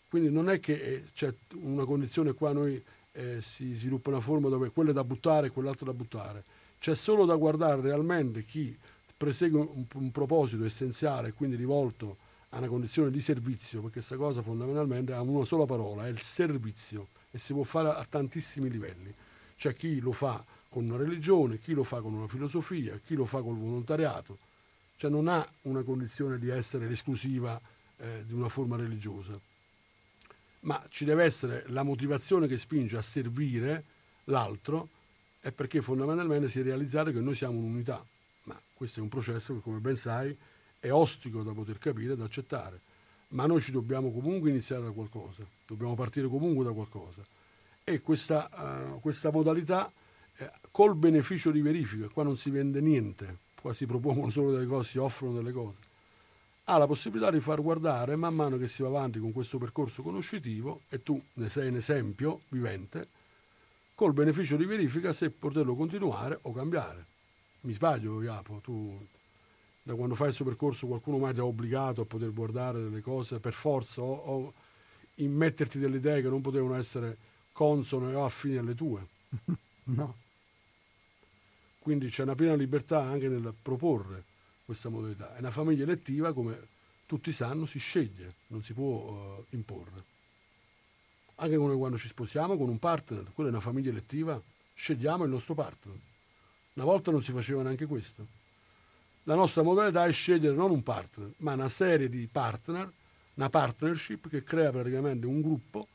Quindi non è che eh, c'è una condizione qua noi eh, si sviluppa una forma dove quello è da buttare e quell'altro da buttare. C'è solo da guardare realmente chi presegue un, un proposito essenziale, quindi rivolto a una condizione di servizio, perché questa cosa fondamentalmente ha una sola parola, è il servizio e si può fare a tantissimi livelli. C'è chi lo fa con una religione, chi lo fa con una filosofia, chi lo fa col volontariato, cioè non ha una condizione di essere l'esclusiva eh, di una forma religiosa ma ci deve essere la motivazione che spinge a servire l'altro è perché fondamentalmente si è realizzato che noi siamo un'unità, ma questo è un processo che come ben sai è ostico da poter capire, da accettare, ma noi ci dobbiamo comunque iniziare da qualcosa, dobbiamo partire comunque da qualcosa. E questa, uh, questa modalità eh, col beneficio di verifica, qua non si vende niente, qua si propongono solo delle cose, si offrono delle cose, ha la possibilità di far guardare man mano che si va avanti con questo percorso conoscitivo e tu ne sei un esempio vivente, col beneficio di verifica se poterlo continuare o cambiare. Mi sbaglio, Iapo, tu da quando fai questo percorso qualcuno mai ti ha obbligato a poter guardare delle cose per forza o, o immetterti delle idee che non potevano essere consone o affini alle tue? [LAUGHS] no. Quindi c'è una piena libertà anche nel proporre questa modalità. È una famiglia elettiva, come tutti sanno, si sceglie, non si può uh, imporre. Anche come quando ci sposiamo con un partner, quella è una famiglia elettiva, scegliamo il nostro partner. Una volta non si faceva neanche questo. La nostra modalità è scegliere non un partner, ma una serie di partner, una partnership che crea praticamente un gruppo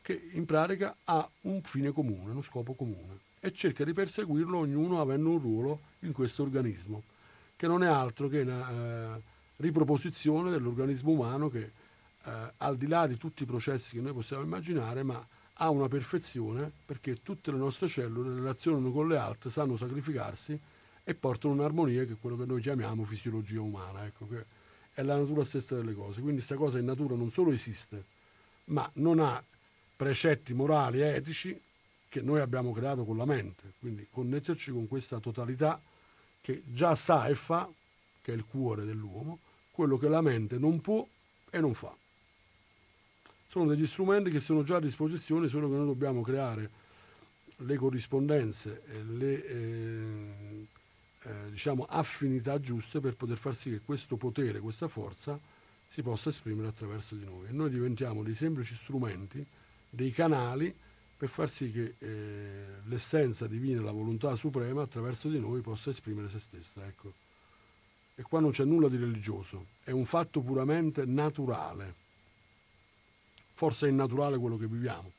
che in pratica ha un fine comune, uno scopo comune e cerca di perseguirlo ognuno avendo un ruolo in questo organismo, che non è altro che una eh, riproposizione dell'organismo umano che eh, al di là di tutti i processi che noi possiamo immaginare, ma ha una perfezione perché tutte le nostre cellule relazionano con le altre, sanno sacrificarsi e portano un'armonia che è quello che noi chiamiamo fisiologia umana, ecco, che è la natura stessa delle cose. Quindi questa cosa in natura non solo esiste, ma non ha precetti morali e etici che noi abbiamo creato con la mente, quindi connetterci con questa totalità che già sa e fa, che è il cuore dell'uomo, quello che la mente non può e non fa. Sono degli strumenti che sono già a disposizione, solo che noi dobbiamo creare le corrispondenze le eh, eh, diciamo, affinità giuste per poter far sì che questo potere, questa forza si possa esprimere attraverso di noi. E noi diventiamo dei semplici strumenti, dei canali per far sì che eh, l'essenza divina, la volontà suprema attraverso di noi possa esprimere se stessa. Ecco. E qua non c'è nulla di religioso, è un fatto puramente naturale. Forse è innaturale quello che viviamo.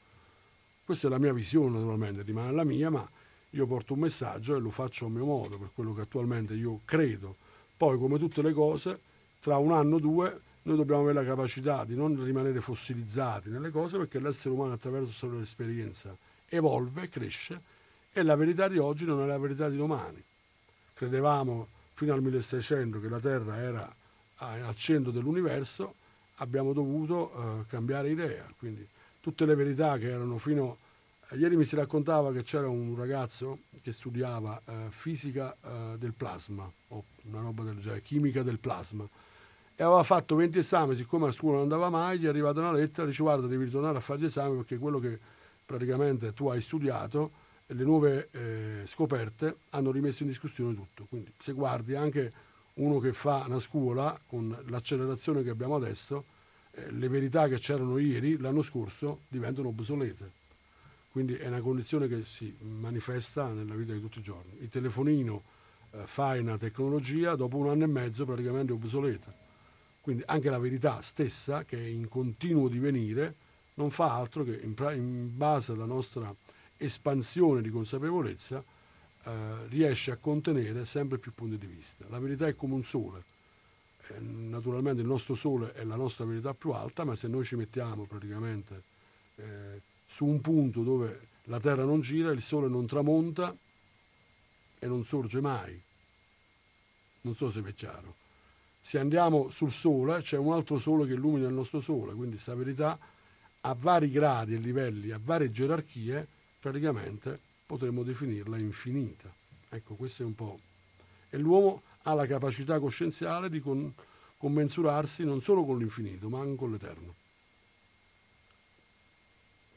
Questa è la mia visione naturalmente, rimane la mia, ma io porto un messaggio e lo faccio a mio modo, per quello che attualmente io credo. Poi, come tutte le cose, tra un anno o due noi dobbiamo avere la capacità di non rimanere fossilizzati nelle cose perché l'essere umano attraverso l'esperienza evolve, cresce e la verità di oggi non è la verità di domani. Credevamo fino al 1600 che la Terra era al centro dell'universo, abbiamo dovuto uh, cambiare idea, quindi tutte le verità che erano fino a... Ieri mi si raccontava che c'era un ragazzo che studiava uh, fisica uh, del plasma, o una roba del genere, chimica del plasma, e aveva fatto 20 esami, siccome a scuola non andava mai, gli è arrivata una lettera, dice guarda devi ritornare a fare gli esami perché quello che praticamente tu hai studiato e le nuove eh, scoperte hanno rimesso in discussione tutto. Quindi se guardi anche uno che fa una scuola con l'accelerazione che abbiamo adesso, eh, le verità che c'erano ieri, l'anno scorso, diventano obsolete. Quindi è una condizione che si manifesta nella vita di tutti i giorni. Il telefonino eh, fa una tecnologia, dopo un anno e mezzo praticamente obsoleta quindi anche la verità stessa, che è in continuo divenire, non fa altro che in, in base alla nostra espansione di consapevolezza eh, riesce a contenere sempre più punti di vista. La verità è come un sole. Eh, naturalmente il nostro sole è la nostra verità più alta, ma se noi ci mettiamo praticamente eh, su un punto dove la Terra non gira, il sole non tramonta e non sorge mai. Non so se è chiaro se andiamo sul Sole, c'è un altro Sole che illumina il nostro Sole, quindi questa verità a vari gradi e livelli, a varie gerarchie, praticamente potremmo definirla infinita. Ecco, questo è un po'. E l'uomo ha la capacità coscienziale di con, commensurarsi non solo con l'infinito, ma anche con l'eterno.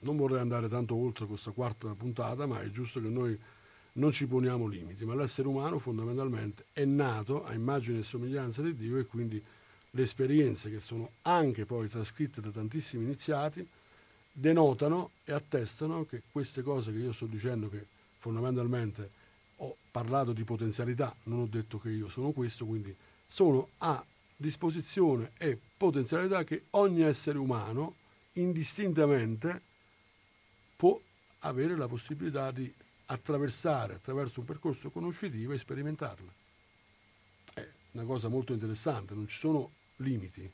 Non vorrei andare tanto oltre questa quarta puntata, ma è giusto che noi non ci poniamo limiti, ma l'essere umano fondamentalmente è nato a immagine e somiglianza di Dio e quindi le esperienze che sono anche poi trascritte da tantissimi iniziati denotano e attestano che queste cose che io sto dicendo che fondamentalmente ho parlato di potenzialità, non ho detto che io sono questo, quindi sono a disposizione e potenzialità che ogni essere umano indistintamente può avere la possibilità di attraversare attraverso un percorso conoscitivo e sperimentarla. È una cosa molto interessante, non ci sono limiti.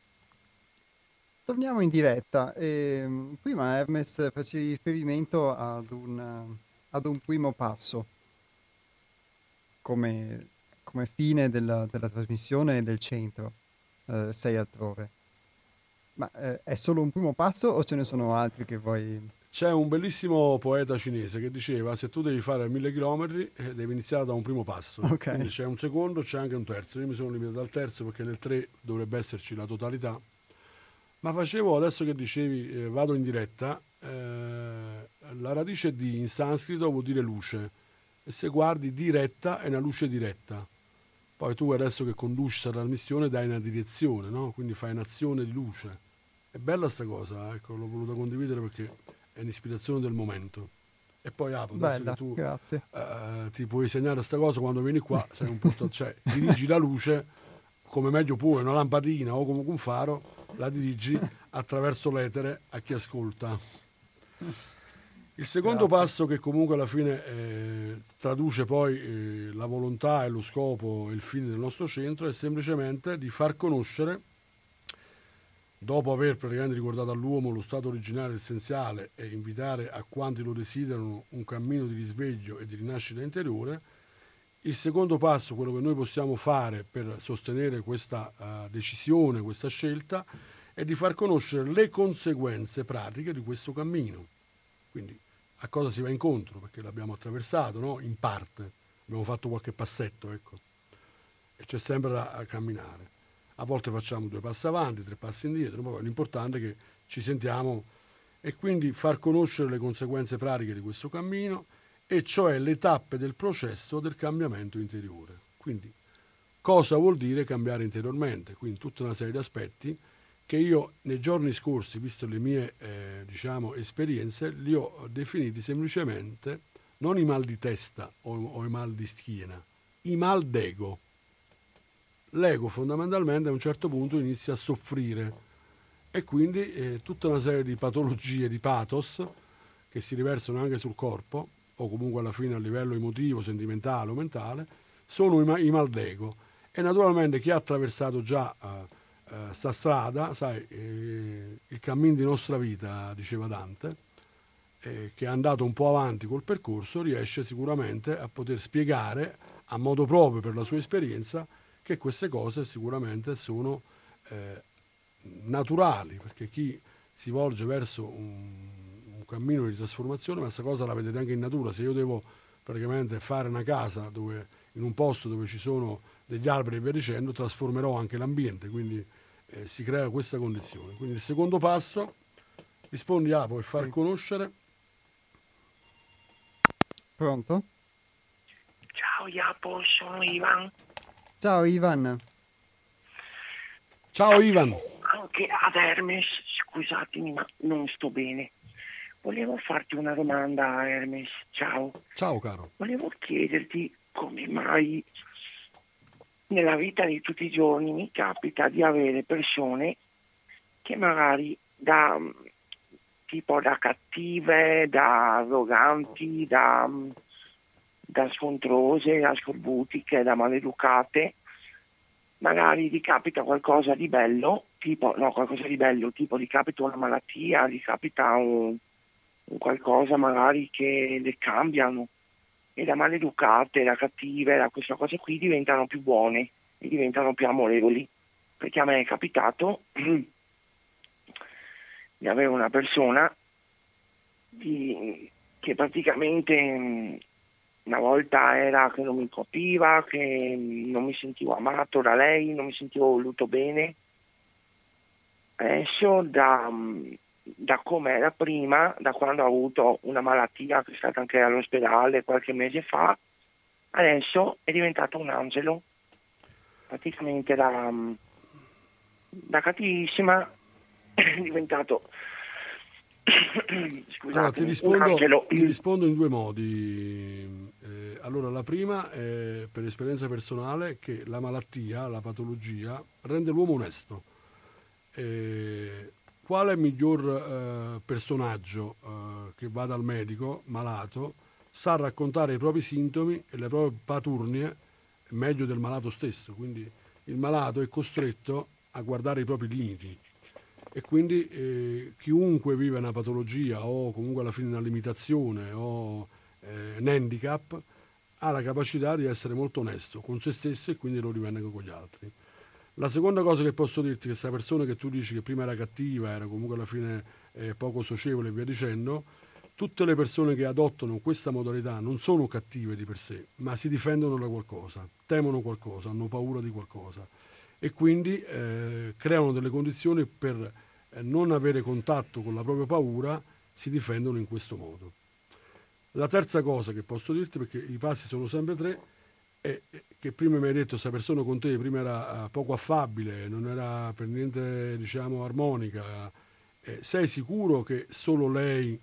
Torniamo in diretta. Eh, prima Hermes faceva riferimento ad un, ad un primo passo come, come fine della, della trasmissione del centro, eh, sei altrove. Ma eh, è solo un primo passo o ce ne sono altri che vuoi... C'è un bellissimo poeta cinese che diceva se tu devi fare mille chilometri eh, devi iniziare da un primo passo. Ok. Quindi c'è un secondo, c'è anche un terzo. Io mi sono limitato al terzo perché nel 3 dovrebbe esserci la totalità. Ma facevo, adesso che dicevi eh, vado in diretta, eh, la radice di in sanscrito vuol dire luce. E se guardi diretta è una luce diretta. Poi tu adesso che conduci la trasmissione dai una direzione, no? quindi fai un'azione di luce. È bella sta cosa, ecco, l'ho voluta condividere perché è un'ispirazione del momento. E poi Apo, Bella, che tu eh, ti puoi segnare questa cosa quando vieni qua, sei un portatore, cioè [LAUGHS] dirigi la luce come meglio puoi, una lampadina o comunque un faro, la dirigi attraverso l'etere a chi ascolta. Il secondo Grazie. passo che comunque alla fine eh, traduce poi eh, la volontà e lo scopo e il fine del nostro centro è semplicemente di far conoscere, dopo aver praticamente ricordato all'uomo lo stato originale essenziale e invitare a quanti lo desiderano un cammino di risveglio e di rinascita interiore, il secondo passo, quello che noi possiamo fare per sostenere questa eh, decisione, questa scelta, è di far conoscere le conseguenze pratiche di questo cammino. Quindi a cosa si va incontro, perché l'abbiamo attraversato, no? in parte, abbiamo fatto qualche passetto, ecco, e c'è sempre da camminare. A volte facciamo due passi avanti, tre passi indietro, ma l'importante è che ci sentiamo e quindi far conoscere le conseguenze pratiche di questo cammino, e cioè le tappe del processo del cambiamento interiore. Quindi cosa vuol dire cambiare interiormente? Quindi tutta una serie di aspetti che io nei giorni scorsi, visto le mie eh, diciamo, esperienze, li ho definiti semplicemente non i mal di testa o, o i mal di schiena, i mal d'ego. L'ego fondamentalmente a un certo punto inizia a soffrire e quindi eh, tutta una serie di patologie, di pathos che si riversano anche sul corpo o comunque alla fine a livello emotivo, sentimentale o mentale, sono i, ma- i mal d'ego. E naturalmente chi ha attraversato già eh, eh, sta strada, sai, eh, il cammino di nostra vita, diceva Dante, eh, che è andato un po' avanti col percorso, riesce sicuramente a poter spiegare a modo proprio per la sua esperienza che queste cose sicuramente sono eh, naturali, perché chi si volge verso un, un cammino di trasformazione, ma questa cosa la vedete anche in natura, se io devo praticamente fare una casa dove, in un posto dove ci sono degli alberi e via dicendo, trasformerò anche l'ambiente, quindi eh, si crea questa condizione. Quindi il secondo passo, rispondi Apo, è far Sì. conoscere Pronto? Ciao Iapo, sono Ivan. Ciao Ivan. Ciao Ivan, Anche ad Hermes, scusatemi ma non sto bene. Volevo farti una domanda Hermes, ciao. ciao caro. Volevo chiederti come mai nella vita di tutti i giorni mi capita di avere persone che magari da tipo da cattive, da arroganti, da, da scontrose, da scorbutiche, da maleducate, magari gli capita qualcosa di bello, tipo, no, qualcosa di bello, tipo gli capita una malattia, gli capita un, un qualcosa magari che le cambiano e da maleducate, da cattive, da questa cosa qui diventano più buone e diventano più amorevoli. Perché a me è capitato di avere una persona di- che praticamente una volta era che non mi capiva, che non mi sentivo amato da lei, non mi sentivo voluto bene. Adesso da, da come era prima, da quando ho avuto una malattia che è stata anche all'ospedale qualche mese fa, adesso è diventato un angelo. Praticamente da, da cattivissima [CLEARS THROAT] è diventato [CLEARS THROAT] scusate, Allora, ti, rispondo, ti rispondo in due modi. Allora, la prima è per esperienza personale che la malattia, la patologia, rende l'uomo onesto. Eh, quale miglior eh, personaggio eh, che va dal medico malato sa raccontare i propri sintomi e le proprie paturnie meglio del malato stesso? Quindi il malato è costretto a guardare i propri limiti e quindi eh, chiunque vive una patologia o comunque alla fine una limitazione o eh, un handicap ha la capacità di essere molto onesto con se stesso e quindi lo rivendica con gli altri. La seconda cosa che posso dirti è che questa persona che tu dici che prima era cattiva, era comunque alla fine eh, poco socievole e via dicendo, tutte le persone che adottano questa modalità non sono cattive di per sé, ma si difendono da qualcosa, temono qualcosa, hanno paura di qualcosa e quindi eh, creano delle condizioni per eh, non avere contatto con la propria paura, si difendono in questo modo. La terza cosa che posso dirti, perché i passi sono sempre tre, è che prima mi hai detto questa persona con te prima era eh, poco affabile, non era per niente diciamo armonica. Eh, sei sicuro che solo lei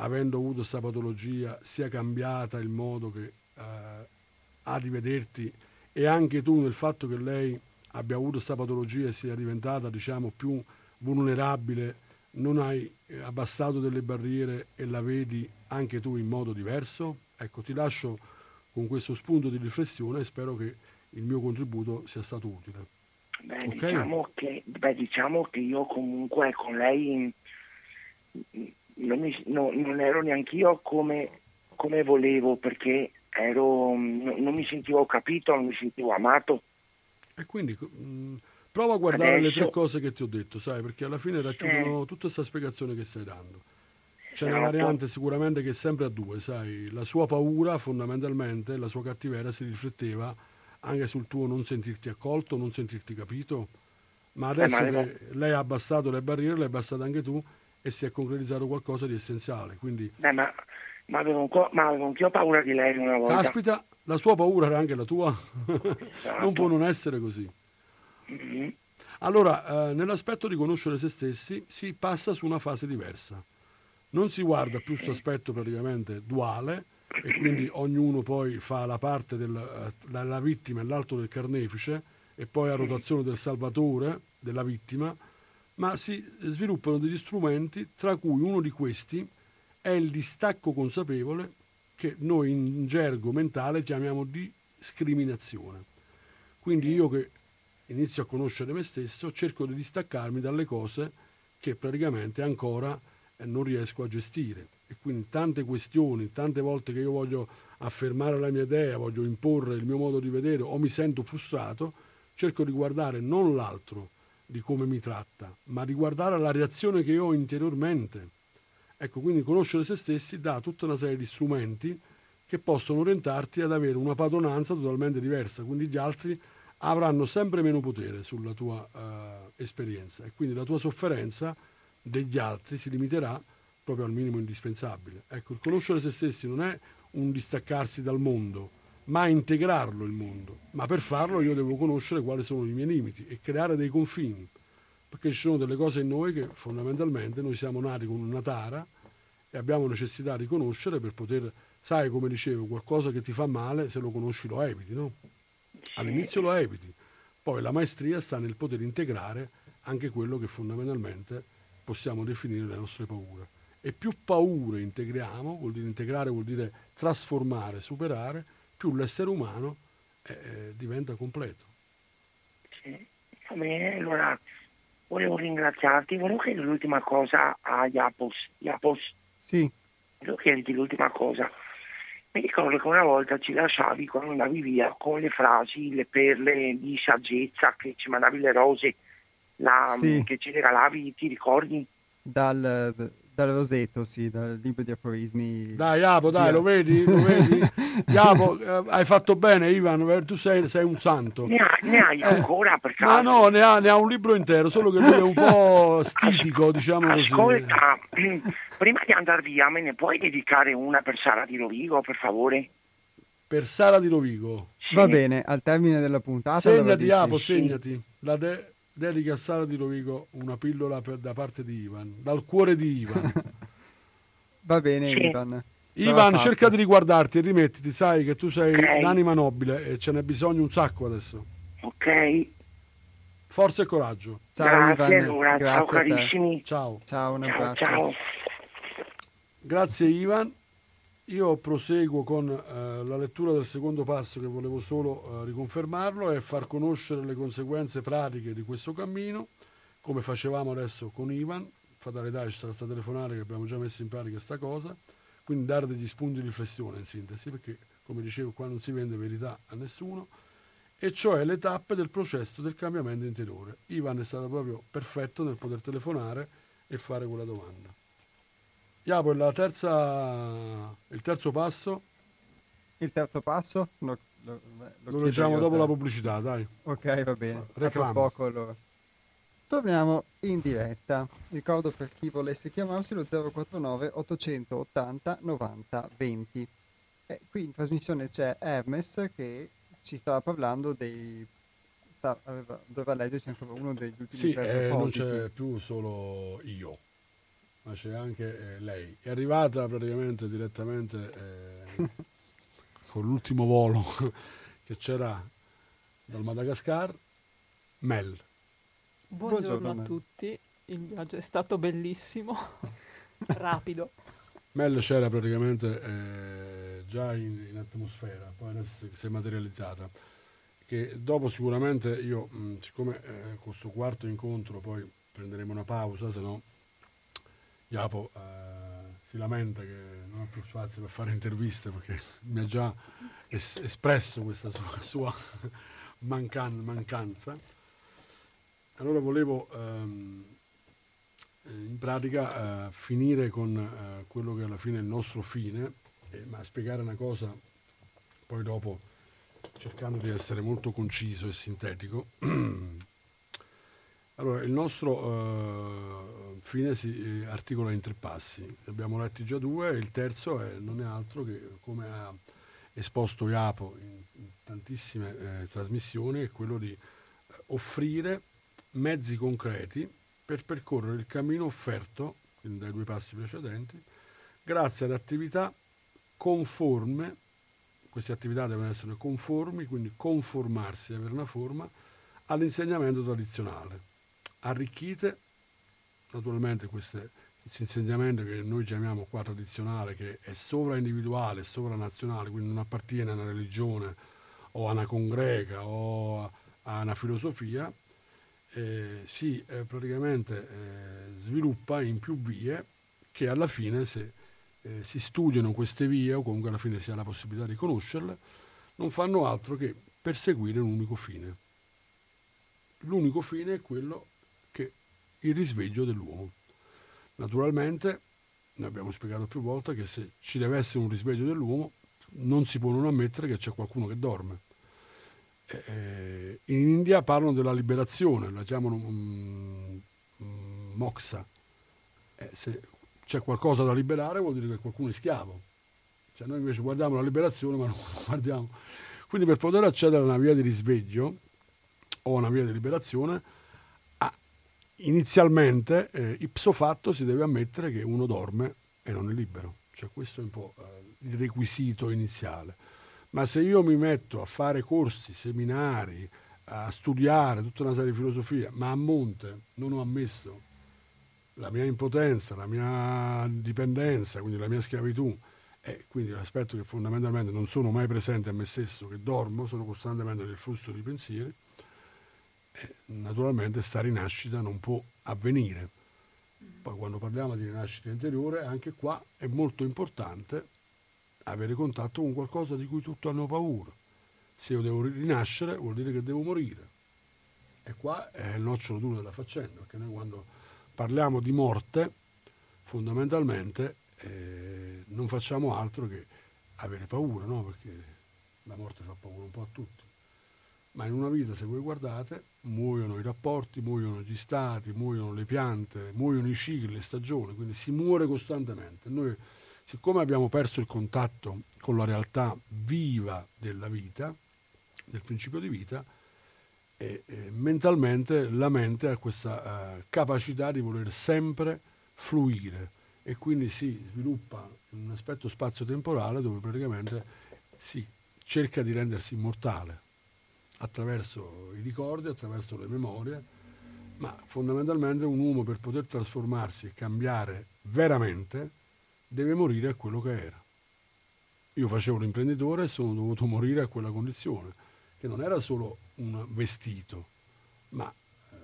avendo avuto questa patologia, sia cambiata il modo che eh, ha di vederti e anche tu nel fatto che lei abbia avuto questa patologia e sia diventata diciamo, più vulnerabile, non hai eh, abbassato delle barriere e la vedi anche tu in modo diverso? Ecco, ti lascio con questo spunto di riflessione e spero che il mio contributo sia stato utile. Beh, okay? diciamo, che, beh diciamo, che, io comunque con lei non, mi, no, non ero neanche io come, come volevo perché ero, non mi sentivo capito, non mi sentivo amato. E quindi mh, mm, prova a guardare Adesso... le tre cose che ti ho detto, sai, perché alla fine racchiudono eh. tutta questa spiegazione che stai dando. C'è una variante sicuramente che è sempre a due, sai, la sua paura fondamentalmente, la sua cattiveria si rifletteva anche sul tuo non sentirti accolto, non sentirti capito, ma adesso eh, ma che lei ha abbassato le barriere, l'hai abbassato anche tu, e si è concretizzato qualcosa di essenziale. Quindi... Beh, ma, ma, avevo co- ma, avevo anch'io paura di lei una volta. Caspita, la sua paura era anche la tua. Esatto. non può non essere così. Mm-hmm. Allora, eh, nell'aspetto di conoscere se stessi si passa su una fase diversa. Non si guarda più su aspetto praticamente duale e quindi ognuno poi fa la parte della eh, vittima e l'altro del carnefice e poi a rotazione del salvatore della vittima ma si sviluppano degli strumenti tra cui uno di questi è il distacco consapevole che noi in gergo mentale chiamiamo discriminazione. Quindi io che inizio a conoscere me stesso cerco di distaccarmi dalle cose che praticamente ancora eh, non riesco a gestire. E quindi tante questioni, tante volte che io voglio affermare la mia idea, voglio imporre il mio modo di vedere o mi sento frustrato, cerco di guardare non l'altro, di come mi tratta, ma riguardare la reazione che io ho interiormente. Ecco, quindi conoscere se stessi dà tutta una serie di strumenti che possono orientarti ad avere una padronanza totalmente diversa, quindi gli altri avranno sempre meno potere sulla tua uh, esperienza e quindi la tua sofferenza degli altri si limiterà proprio al minimo indispensabile. Ecco, il conoscere se stessi non è un distaccarsi dal mondo, ma integrarlo il mondo. Ma per farlo io devo conoscere quali sono i miei limiti e creare dei confini, perché ci sono delle cose in noi che fondamentalmente noi siamo nati con una tara e abbiamo necessità di conoscere per poter, sai come dicevo, qualcosa che ti fa male, se lo conosci lo eviti, no? All'inizio lo eviti, poi la maestria sta nel poter integrare anche quello che fondamentalmente possiamo definire le nostre paure. E più paure integriamo, vuol dire integrare, vuol dire trasformare, superare, più l'essere umano eh, eh, diventa completo. Sì, va bene, allora volevo ringraziarti, volevo chiedere l'ultima cosa a Iapos. Iapos. Sì. Volevo chiederti l'ultima cosa. Mi ricordo che una volta ci lasciavi quando andavi via con le frasi, le perle di saggezza che ci mandavi le rose, la, sì. che ci regalavi, ti ricordi? Dal, dal Rosetto, sì, dal libro di aforismi. Dai, Iapo, dai, lo vedi? Lo vedi? [LAUGHS] Iapo, eh, hai fatto bene, Ivan, tu sei, sei un santo. Ne, ha, ne hai eh, ancora per caso? Ma no, ne ha, ne ha, un libro intero, solo che lui è un po' [LAUGHS] stitico, As- diciamo così. Ascolta, [CLEARS THROAT] prima di andare via, me ne puoi dedicare una per Sara di Rovigo, per favore? Per Sara di Rovigo. Sì. Va bene, al termine della puntata. Segnati, Iapo, segnati. La de- dedica a Sara di Rovigo una pillola per, da parte di Ivan, dal cuore di Ivan. [LAUGHS] Va bene, sì. Ivan. Sarà Ivan, fatto. cerca di riguardarti e rimettiti, sai che tu sei okay. un'anima nobile e ce n'è bisogno un sacco adesso. Ok. Forza e coraggio. Ciao Grazie, Ivan. Allora, Grazie ciao carissimi. Ciao. Ciao, un abbraccio. Ciao, ciao. Grazie Ivan. Io proseguo con eh, la lettura del secondo passo che volevo solo eh, riconfermarlo e far conoscere le conseguenze pratiche di questo cammino, come facevamo adesso con Ivan, fatalità c'è stata telefonare che abbiamo già messo in pratica questa cosa, quindi dare degli spunti di riflessione in sintesi, perché come dicevo qua non si vende verità a nessuno, e cioè le tappe del processo del cambiamento interiore. Ivan è stato proprio perfetto nel poter telefonare e fare quella domanda. Iapo, la terza, il terzo passo? Il terzo passo? Lo, lo, lo, lo leggiamo dopo la pubblicità, dai. Ok, va bene. Reclamo. poco allora. Torniamo in diretta. Ricordo per chi volesse chiamarsi lo 049 880 90 20. E qui in trasmissione c'è Hermes che ci stava parlando dei... Sta, aveva, doveva leggerci ancora uno degli ultimi sì, eh, non c'è più solo io, ma c'è anche eh, lei. È arrivata praticamente direttamente eh, [LAUGHS] con l'ultimo volo [LAUGHS] che c'era dal Madagascar, Mel. Buongiorno, Buongiorno a tutti, il viaggio è stato bellissimo, [LAUGHS] rapido. Mel c'era praticamente eh, già in, in, atmosfera, poi adesso si è materializzata. Che dopo sicuramente io, mh, siccome eh, con questo quarto incontro poi prenderemo una pausa, se no Iapo eh, si lamenta che non ha più spazio per fare interviste perché [LAUGHS] mi ha già es- espresso questa sua, [LAUGHS] sua mancan- mancanza. Allora volevo ehm, in pratica eh, finire con eh, quello che alla fine è il nostro fine, eh, ma spiegare una cosa poi dopo cercando di essere molto conciso e sintetico. [CLEARS THROAT] allora, il nostro eh, fine si eh, articola in tre passi, ne abbiamo letti già due, il terzo è, non è altro che, come ha esposto Iapo in, in tantissime eh, trasmissioni, è quello di offrire mezzi concreti per percorrere il cammino offerto, dai due passi precedenti, grazie ad attività conforme, queste attività devono essere conformi, quindi conformarsi, avere una forma, all'insegnamento tradizionale, arricchite naturalmente questo insegnamento che noi chiamiamo qua tradizionale, che è sovraindividuale, sovranazionale, quindi non appartiene a una religione o a una congrega o a una filosofia, eh, si eh, praticamente eh, sviluppa in più vie che alla fine se eh, si studiano queste vie o comunque alla fine si ha la possibilità di conoscerle, non fanno altro che perseguire un unico fine. L'unico fine è quello il risveglio dell'uomo. Naturalmente, noi abbiamo spiegato più volte che se ci deve essere un risveglio dell'uomo, non si può non ammettere che c'è qualcuno che dorme eh, in India parlano della liberazione, la chiamano um, moxa. Eh, se c'è qualcosa da liberare vuol dire che qualcuno è schiavo. Cioè noi invece guardiamo la liberazione ma non [LAUGHS] guardiamo. Quindi per poter accedere a una via di risveglio o a una via di liberazione, inizialmente, eh, ipso fatto, si deve ammettere che uno dorme e non è libero. Cioè questo è un po' eh, il requisito iniziale ma se io mi metto a fare corsi, seminari, a studiare tutta una serie di filosofie, ma a monte non ho ammesso la mia impotenza, la mia dipendenza, quindi la mia schiavitù, e quindi l'aspetto che fondamentalmente non sono mai presente a me stesso, che dormo, sono costantemente nel flusso di pensieri, naturalmente sta rinascita non può avvenire. Poi quando parliamo di rinascita interiore, anche qua è molto importante avere contatto con qualcosa di cui tutti hanno paura. Se io devo rinascere vuol dire che devo morire. E qua è il nocciolo duro della faccenda, perché noi quando parliamo di morte, fondamentalmente eh, non facciamo altro che avere paura, no? perché la morte fa paura un po' a tutti. Ma in una vita, se voi guardate, muoiono i rapporti, muoiono gli stati, muoiono le piante, muoiono i cicli, le stagioni, quindi si muore costantemente. Noi siccome abbiamo perso il contatto con la realtà viva della vita, del principio di vita, e, e mentalmente la mente ha questa uh, capacità di voler sempre fluire e quindi si sviluppa un aspetto spazio-temporale dove praticamente si cerca di rendersi immortale attraverso i ricordi, attraverso le memorie, ma fondamentalmente un uomo per poter trasformarsi e cambiare veramente deve morire a quello che era. Io facevo l'imprenditore e sono dovuto [LAUGHS] morire a quella condizione, che non era solo un vestito, ma eh,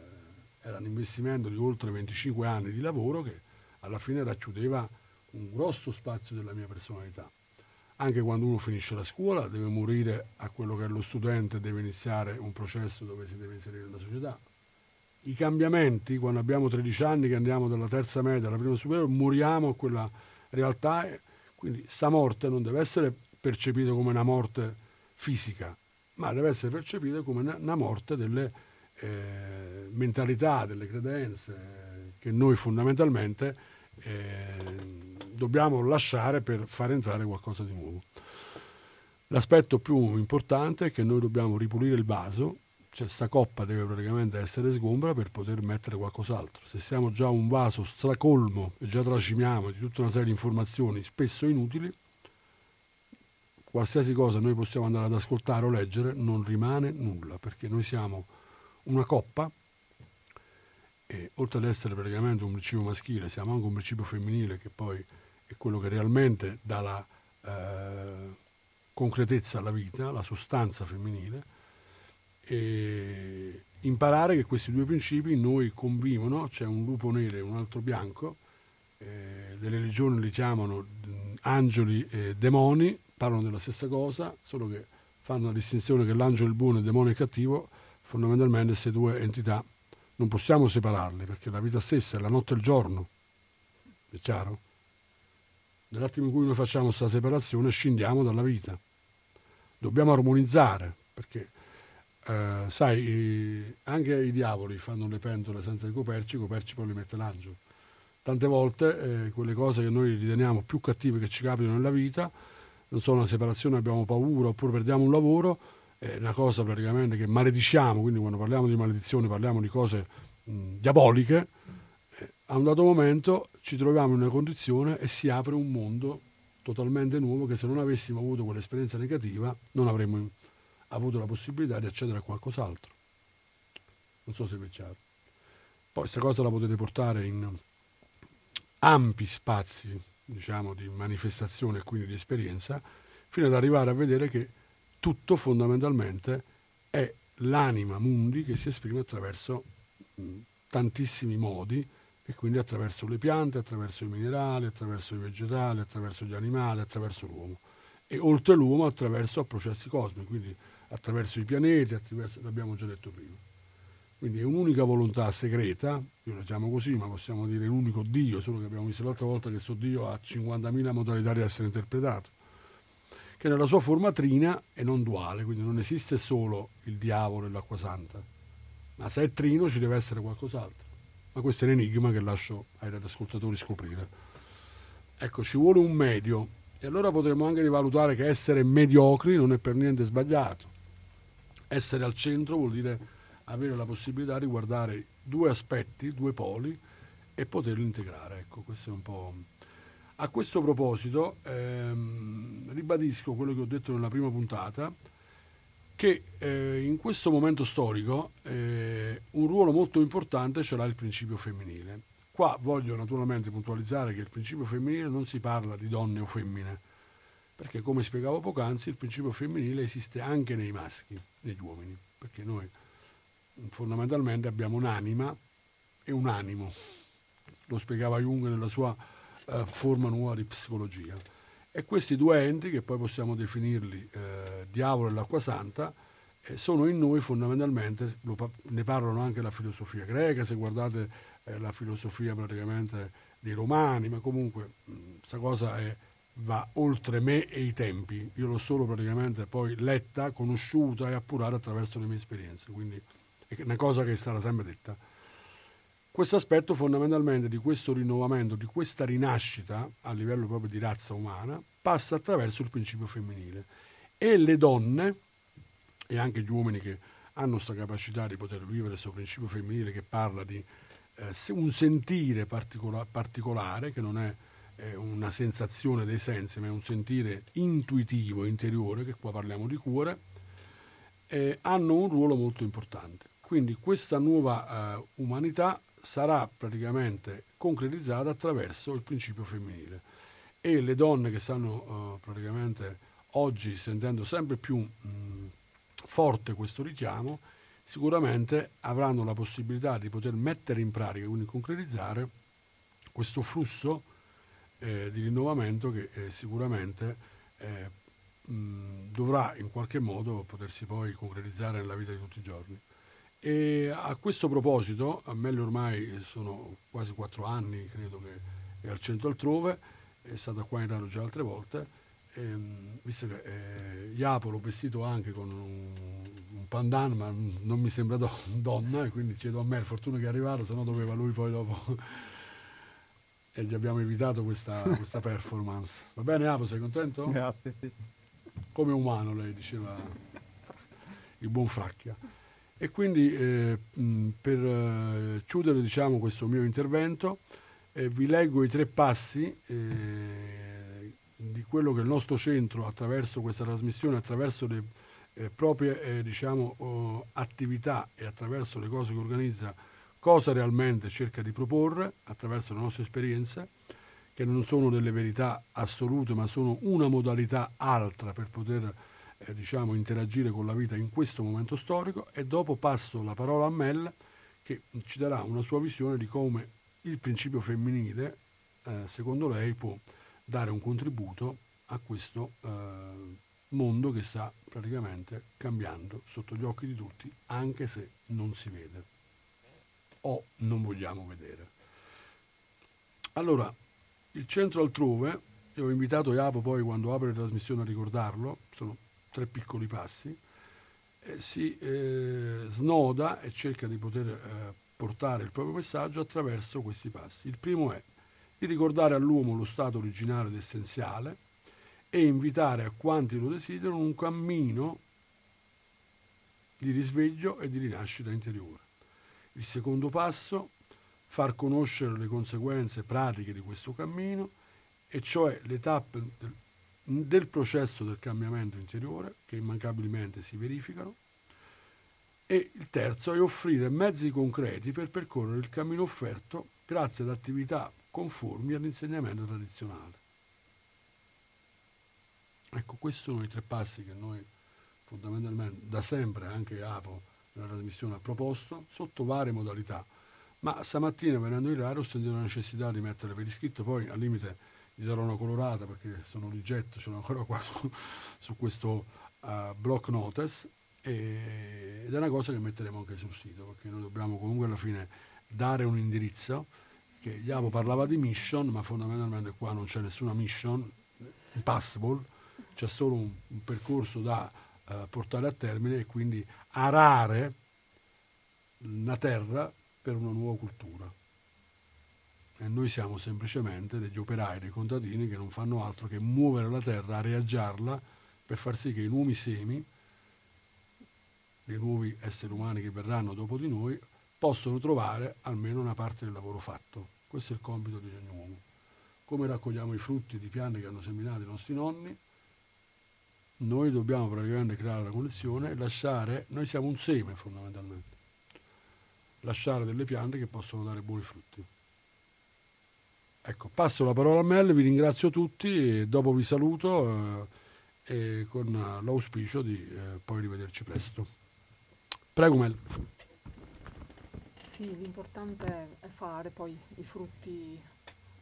era un investimento di oltre 25 anni di lavoro che alla fine racchiudeva un grosso spazio della mia personalità. Anche quando uno finisce la scuola deve morire a quello che è lo studente, deve iniziare un processo dove si deve inserire nella società. I cambiamenti, quando abbiamo 13 anni che andiamo dalla terza media alla prima superiore, moriamo a quella realtà, quindi sta morte non deve essere percepita come una morte fisica, ma deve essere percepita come una morte delle eh, mentalità, delle credenze che noi fondamentalmente eh, dobbiamo lasciare per far entrare qualcosa di nuovo. L'aspetto più importante è che noi dobbiamo ripulire il vaso, cioè sta coppa deve praticamente essere sgombra per poter mettere qualcos'altro. Se siamo già un vaso stracolmo e già tracimiamo di tutta una serie di informazioni spesso inutili, qualsiasi cosa noi possiamo andare ad ascoltare o leggere non rimane nulla, perché noi siamo una coppa e oltre ad essere praticamente un principio maschile, siamo anche un principio femminile che poi è quello che realmente dà la eh, concretezza alla vita, la sostanza femminile, e imparare che questi due principi in noi convivono, c'è un lupo nero e un altro bianco, eh, le religioni li chiamano angeli e demoni, parlano della stessa cosa, solo che fanno la distinzione che l'angelo è il buono e il demonio è il cattivo, fondamentalmente queste due entità non possiamo separarle perché la vita stessa è la notte e il giorno, è chiaro? Nell'attimo in cui noi facciamo questa separazione scendiamo dalla vita. Dobbiamo armonizzare, perché eh, sai, anche i diavoli fanno le pentole senza i coperci, i coperci poi li mette l'angelo. Tante volte eh, quelle cose che noi riteniamo più cattive che ci capitano nella vita, non so, una separazione, abbiamo paura oppure perdiamo un lavoro, è una cosa praticamente che malediciamo, quindi quando parliamo di maledizione parliamo di cose mh, diaboliche, eh, a un dato momento ci troviamo in una condizione e si apre un mondo totalmente nuovo che se non avessimo avuto quell'esperienza negativa non avremmo avuto la possibilità di accedere a qualcos'altro. Non so se vi è chiaro. Poi questa cosa la potete portare in ampi spazi diciamo, di manifestazione e quindi di esperienza, fino ad arrivare a vedere che tutto fondamentalmente è l'anima mundi che si esprime attraverso tantissimi modi e quindi attraverso le piante, attraverso i minerali, attraverso i vegetali, attraverso gli animali, attraverso l'uomo e oltre l'uomo attraverso processi cosmici, quindi attraverso i pianeti, attraverso, l'abbiamo già detto prima. Quindi è un'unica volontà segreta, io la chiamo così, ma possiamo dire un unico Dio, solo che abbiamo visto l'altra volta che questo Dio ha 50.000 modalità di essere interpretato, che nella sua forma trina e non duale, quindi non esiste solo il diavolo e l'acqua santa, ma se è trino ci deve essere qualcos'altro ma questo è l'enigma che lascio ai radioascoltatori scoprire. Ecco, ci vuole un medio e allora potremmo anche rivalutare che essere mediocri non è per niente sbagliato. Essere al centro vuol dire avere la possibilità di guardare due aspetti, due poli e poterli integrare. Ecco, questo è un po'. A questo proposito ehm, ribadisco quello che ho detto nella prima puntata, che eh, in questo momento storico eh, un ruolo molto importante ce l'ha il principio femminile. Qua voglio naturalmente puntualizzare che il principio femminile non si parla di donne o femmine, perché come spiegavo poc'anzi il principio femminile esiste anche nei maschi, negli uomini, perché noi fondamentalmente abbiamo un'anima e un animo, lo spiegava Jung nella sua eh, forma nuova di psicologia. E questi due enti, che poi possiamo definirli eh, diavolo e l'acqua santa, eh, sono in noi fondamentalmente, lo, ne parlano anche la filosofia greca, se guardate eh, la filosofia praticamente dei romani, ma comunque questa cosa è, va oltre me e i tempi. Io l'ho solo praticamente poi letta, conosciuta e appurata attraverso le mie esperienze, quindi è una cosa che sarà sempre detta. Questo aspetto fondamentalmente di questo rinnovamento, di questa rinascita a livello proprio di razza umana, passa attraverso il principio femminile. E le donne, e anche gli uomini che hanno questa capacità di poter vivere questo principio femminile che parla di eh, un sentire particola- particolare, che non è eh, una sensazione dei sensi, ma è un sentire intuitivo, interiore, che qua parliamo di cuore, eh, hanno un ruolo molto importante. Quindi questa nuova eh, umanità sarà praticamente concretizzata attraverso il principio femminile e le donne che stanno uh, praticamente oggi sentendo sempre più mh, forte questo richiamo sicuramente avranno la possibilità di poter mettere in pratica, quindi concretizzare questo flusso eh, di rinnovamento che eh, sicuramente eh, mh, dovrà in qualche modo potersi poi concretizzare nella vita di tutti i giorni. E a questo proposito, a Melli ormai sono quasi quattro anni, credo che è al centro altrove, è stata qua in radio già altre volte, ehm, visto che eh, Iapo l'ho vestito anche con un, un pandan, ma non mi sembra do, [LAUGHS] donna, e quindi chiedo a me, fortuna che è arrivato, se no doveva lui poi dopo... [LAUGHS] e gli abbiamo evitato questa, questa performance. Va bene Iapo, sei contento? Grazie, sì. Come umano, lei diceva il buon Fracchia. E quindi eh, per eh, chiudere diciamo, questo mio intervento eh, vi leggo i tre passi eh, di quello che il nostro centro attraverso questa trasmissione, attraverso le eh, proprie diciamo, oh, attività e attraverso le cose che organizza, cosa realmente cerca di proporre attraverso le nostre esperienze, che non sono delle verità assolute, ma sono una modalità altra per poter eh, diciamo, interagire con la vita in questo momento storico e dopo passo la parola a Mel che ci darà una sua visione di come il principio femminile, eh, secondo lei, può dare un contributo a questo eh, mondo che sta praticamente cambiando sotto gli occhi di tutti, anche se non si vede o non vogliamo vedere. Allora, il centro altrove, e ho invitato Iapo poi quando apre la trasmissione a ricordarlo, tre piccoli passi, eh, si eh, snoda e cerca di poter eh, portare il proprio messaggio attraverso questi passi. Il primo è di ricordare all'uomo lo stato originale ed essenziale e invitare a quanti lo desiderano un cammino di risveglio e di rinascita interiore. Il secondo passo, far conoscere le conseguenze pratiche di questo cammino, e cioè le tappe del processo del cambiamento interiore che immancabilmente si verificano e il terzo è offrire mezzi concreti per percorrere il cammino offerto grazie ad attività conformi all'insegnamento tradizionale. Ecco, questi sono i tre passi che noi fondamentalmente da sempre anche Apo nella trasmissione ha proposto sotto varie modalità, ma stamattina venendo in radio ho sentito la necessità di mettere per iscritto, poi al limite gli darò una colorata perché sono rigetto, ce l'ho ancora qua su, su questo uh, block notice e, ed è una cosa che metteremo anche sul sito perché noi dobbiamo comunque alla fine dare un indirizzo che Iavo parlava di mission ma fondamentalmente qua non c'è nessuna mission impossible c'è solo un, un percorso da uh, portare a termine e quindi arare la terra per una nuova cultura e noi siamo semplicemente degli operai, dei contadini che non fanno altro che muovere la terra, areaggiarla per far sì che i nuovi semi, dei nuovi esseri umani che verranno dopo di noi, possano trovare almeno una parte del lavoro fatto. Questo è il compito di ogni uomo. Come raccogliamo i frutti di piante che hanno seminato i nostri nonni, noi dobbiamo praticamente creare la connessione e lasciare, noi siamo un seme fondamentalmente, lasciare delle piante che possono dare buoni frutti. Ecco, passo la parola a Mel, vi ringrazio tutti e dopo vi saluto eh, e con l'auspicio di eh, poi rivederci presto. Prego Mel. Sì, l'importante è fare poi i frutti,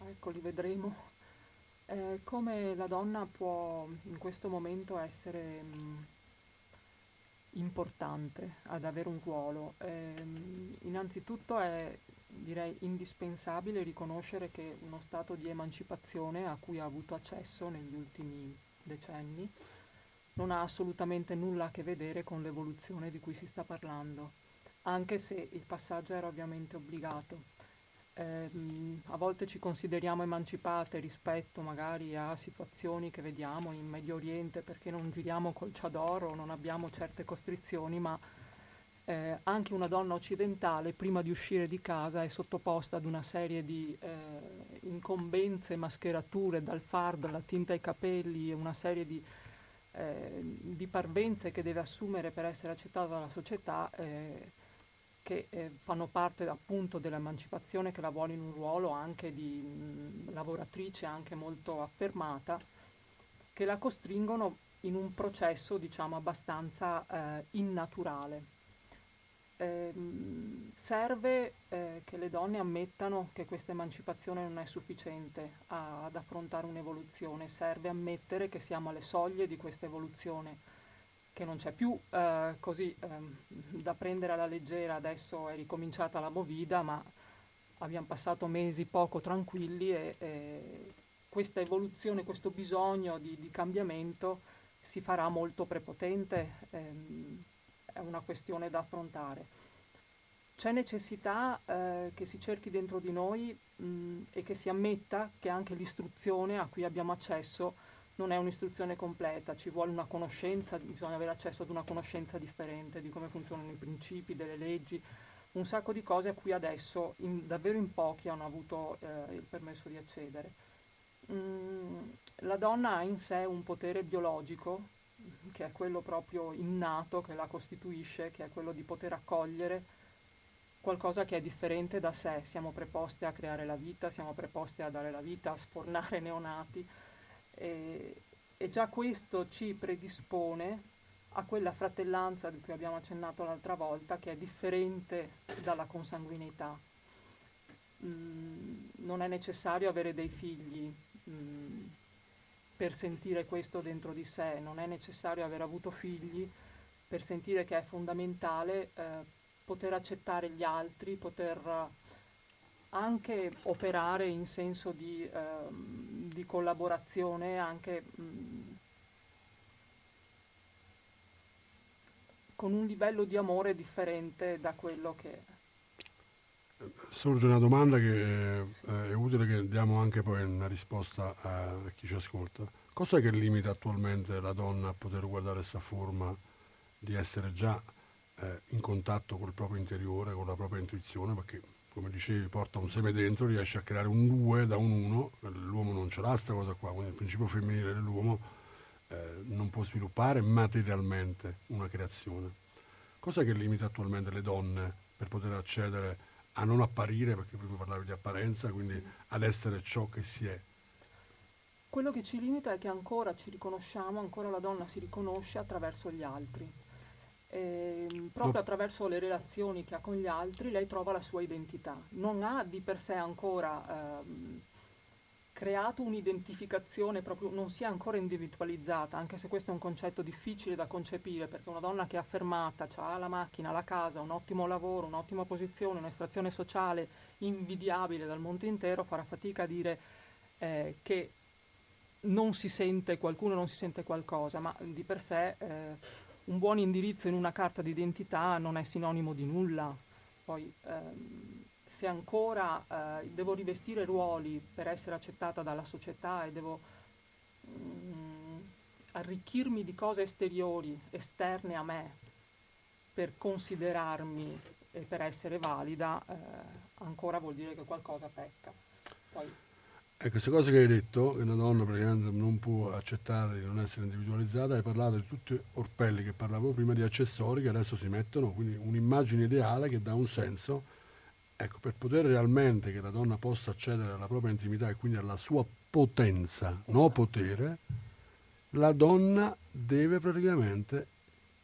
ecco li vedremo. Eh, come la donna può in questo momento essere mh, mm, importante ad avere un ruolo? Ehm, innanzitutto è direi indispensabile riconoscere che uno stato di emancipazione a cui ha avuto accesso negli ultimi decenni non ha assolutamente nulla a che vedere con l'evoluzione di cui si sta parlando, anche se il passaggio era ovviamente obbligato. Eh, a volte ci consideriamo emancipate rispetto magari a situazioni che vediamo in Medio Oriente perché non giriamo col ciadoro, non abbiamo certe costrizioni, ma eh, anche una donna occidentale prima di uscire di casa è sottoposta ad una serie di eh, incombenze, mascherature, dal fard alla tinta ai capelli una serie di, eh, di, parvenze che deve assumere per essere accettata dalla società eh, che eh, fanno parte appunto dell'emancipazione che la vuole in un ruolo anche di mh, lavoratrice anche molto affermata che la costringono in un processo diciamo abbastanza eh, innaturale ehm, serve eh, che le donne ammettano che questa emancipazione non è sufficiente a, ad affrontare un'evoluzione, serve ammettere che siamo alle soglie di questa evoluzione, che non c'è più eh, così ehm, da prendere alla leggera, adesso è ricominciata la movida, ma abbiamo passato mesi poco tranquilli e, e questa evoluzione, questo bisogno di, di, cambiamento si farà molto prepotente, ehm, è una questione da affrontare. C'è necessità eh, che si cerchi dentro di noi mh, e che si ammetta che anche l'istruzione a cui abbiamo accesso non è un'istruzione completa, ci vuole una conoscenza, bisogna avere accesso ad una conoscenza differente di come funzionano i principi, delle leggi, un sacco di cose a cui adesso in, davvero in pochi hanno avuto eh, il permesso di accedere. Mm, la donna ha in sé un potere biologico, che è quello proprio innato, che la costituisce, che è quello di poter accogliere qualcosa che è differente da sé. Siamo preposte a creare la vita, siamo preposte a dare la vita, a sfornare [LAUGHS] neonati e, e già questo ci predispone a quella fratellanza di cui abbiamo accennato l'altra volta, che è differente dalla consanguineità. Mm, non è necessario avere dei figli mm, per sentire questo dentro di sé, non è necessario aver avuto figli per sentire che è fondamentale eh, poter accettare gli altri, poter anche operare in senso di, eh, di collaborazione, anche mh, mm, con un livello di amore differente da quello che... Sorge una domanda che eh, è utile che diamo anche poi una risposta a chi ci ascolta. Cos'è che limita attualmente la donna a poter guardare questa forma di essere già eh, in contatto col proprio interiore, con la propria intuizione? Perché, come dicevi, porta un seme dentro, riesce a creare un due da un uno, l'uomo non ce l'ha questa cosa qua, quindi il principio femminile dell'uomo eh, non può sviluppare materialmente una creazione. Cosa che limita attualmente le donne per poter accedere a non apparire, perché prima parlavi di apparenza, quindi ad essere ciò che si è? Quello che ci limita è che ancora ci riconosciamo, ancora la donna si riconosce attraverso gli altri. E, ehm, proprio attraverso le relazioni che ha con gli altri lei trova la sua identità. Non ha di per sé ancora eh, creato un'identificazione proprio, non si è ancora individualizzata, anche se questo è un concetto difficile da concepire, perché una donna che è affermata, ha la macchina, la casa, un ottimo lavoro, un'ottima posizione, un'estrazione sociale invidiabile dal mondo intero, farà fatica a dire eh, che non si sente qualcuno, non si sente qualcosa, ma di per sé eh, un buon indirizzo in una carta d'identità non è sinonimo di nulla. Poi, ehm, se ancora eh, devo rivestire ruoli per essere accettata dalla società e devo mm, arricchirmi di cose esteriori, esterne a me, per considerarmi e per essere valida, eh, ancora vuol dire che qualcosa pecca. Poi, Ecco, queste cose che hai detto, che una donna praticamente non può accettare di non essere individualizzata, hai parlato di tutti orpelli che parlavo prima, di accessori che adesso si mettono, quindi un'immagine ideale che dà un senso Ecco, per poter realmente che la donna possa accedere alla propria intimità e quindi alla sua potenza, no potere, la donna deve praticamente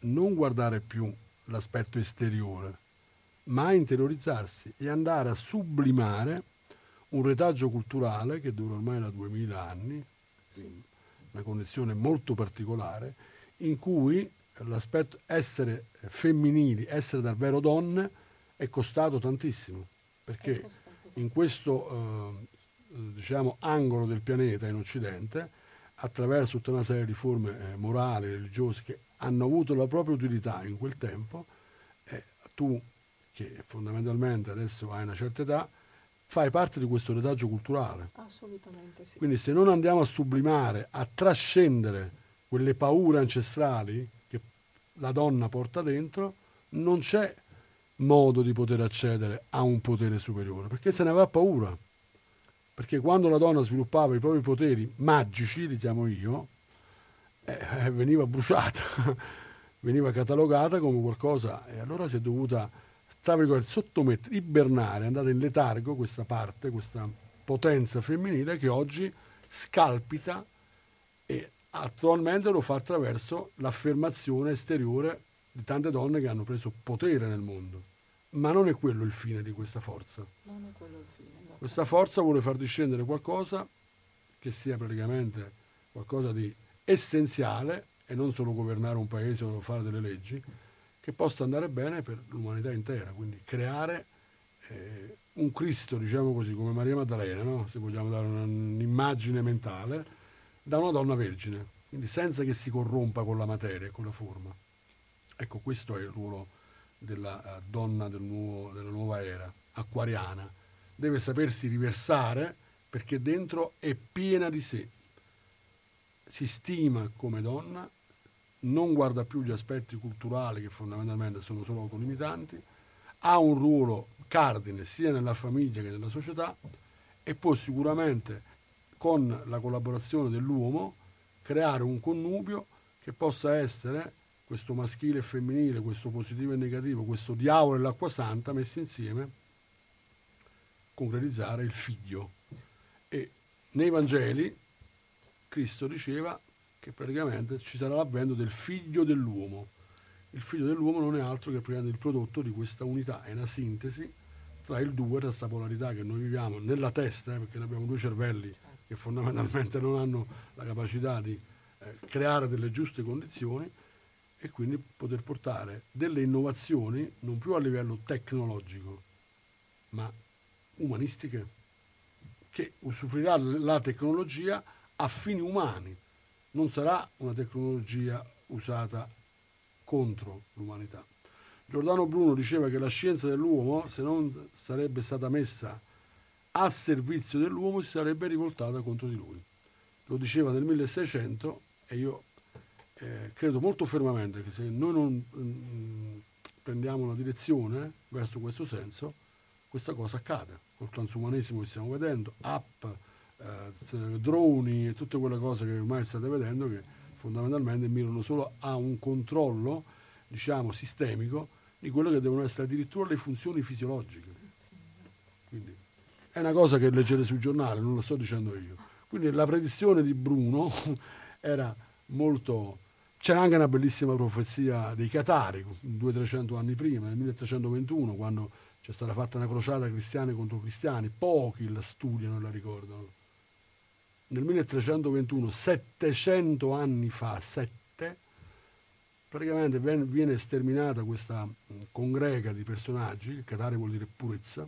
non guardare più l'aspetto esteriore, ma interiorizzarsi e andare a sublimare un retaggio culturale che dura ormai da 2000 anni, una condizione molto particolare, in cui l'aspetto essere femminili, essere davvero donne, è costato tantissimo, perché in questo eh, diciamo, angolo del pianeta in Occidente, attraverso tutta una serie di forme eh, morali, religiose, che hanno avuto la propria utilità in quel tempo, eh, tu che fondamentalmente adesso hai una certa età, fai parte di questo retaggio culturale. Assolutamente sì. Quindi se non andiamo a sublimare, a trascendere quelle paure ancestrali che la donna porta dentro, non c'è modo di poter accedere a un potere superiore, perché se ne aveva paura. Perché quando la donna sviluppava i propri poteri magici, li chiamo io, eh, eh veniva bruciata, [LAUGHS] veniva catalogata come qualcosa e allora si è dovuta sottomettere, ibernare, è andata in letargo questa parte, questa potenza femminile che oggi scalpita e attualmente lo fa attraverso l'affermazione esteriore di tante donne che hanno preso potere nel mondo. ma non è quello il fine di questa forza. Non è quello il fine. no. Questa forza vuole far discendere qualcosa che sia praticamente qualcosa di essenziale e non solo governare un paese o fare delle leggi, che possa andare bene per l'umanità intera, quindi creare eh, un Cristo, diciamo così, come Maria Maddalena, no? se vogliamo dare un'immagine mentale, da una donna vergine, quindi senza che si corrompa con la materia e con la forma. Ecco, questo è il ruolo della eh, donna del nuovo- della nuova era, acquariana. Deve sapersi riversare perché dentro è piena di sé. Si stima come donna, non guarda più gli aspetti culturali che fondamentalmente sono solo autolimitanti, ha un ruolo cardine sia nella famiglia che nella società e può sicuramente con la collaborazione dell'uomo creare un connubio che possa essere questo maschile e femminile, questo positivo e negativo, questo diavolo e l'acqua santa messi insieme, concretizzare il figlio. E nei Vangeli Cristo diceva che praticamente ci sarà l'avvento del figlio dell'uomo. Il figlio dell'uomo non è altro che il prodotto di questa unità, è una sintesi tra il due, tra questa polarità che noi viviamo nella testa, eh, perché noi abbiamo due cervelli che fondamentalmente non hanno la capacità di eh, creare delle giuste condizioni e quindi poter portare delle innovazioni non più a livello tecnologico, ma umanistiche, che usufruirà la tecnologia a fini umani, non sarà una tecnologia usata contro l'umanità. Giordano Bruno diceva che la scienza dell'uomo, se non sarebbe stata messa a servizio dell'uomo, si sarebbe rivoltata contro di lui. Lo diceva nel 1600 e io eh, credo molto fermamente che se noi non mm, prendiamo una direzione verso questo senso, questa cosa accade. Col transumanesimo che stiamo vedendo, app, eh, droni e tutte quelle cose che ormai state vedendo che fondamentalmente mirano solo a un controllo, diciamo, sistemico di quello che devono essere addirittura le funzioni fisiologiche. Quindi è una cosa che leggete sul giornale, non lo sto dicendo io. Quindi la predizione di Bruno [LAUGHS] era molto... C'era anche una bellissima profezia dei Catari, 200-300 anni prima, nel 1321, quando c'è stata fatta una crociata cristiani contro cristiani, pochi la studiano e la ricordano. Nel 1321, 700 anni fa, 7, praticamente viene sterminata questa mh, congrega di personaggi, il Catare vuol dire purezza,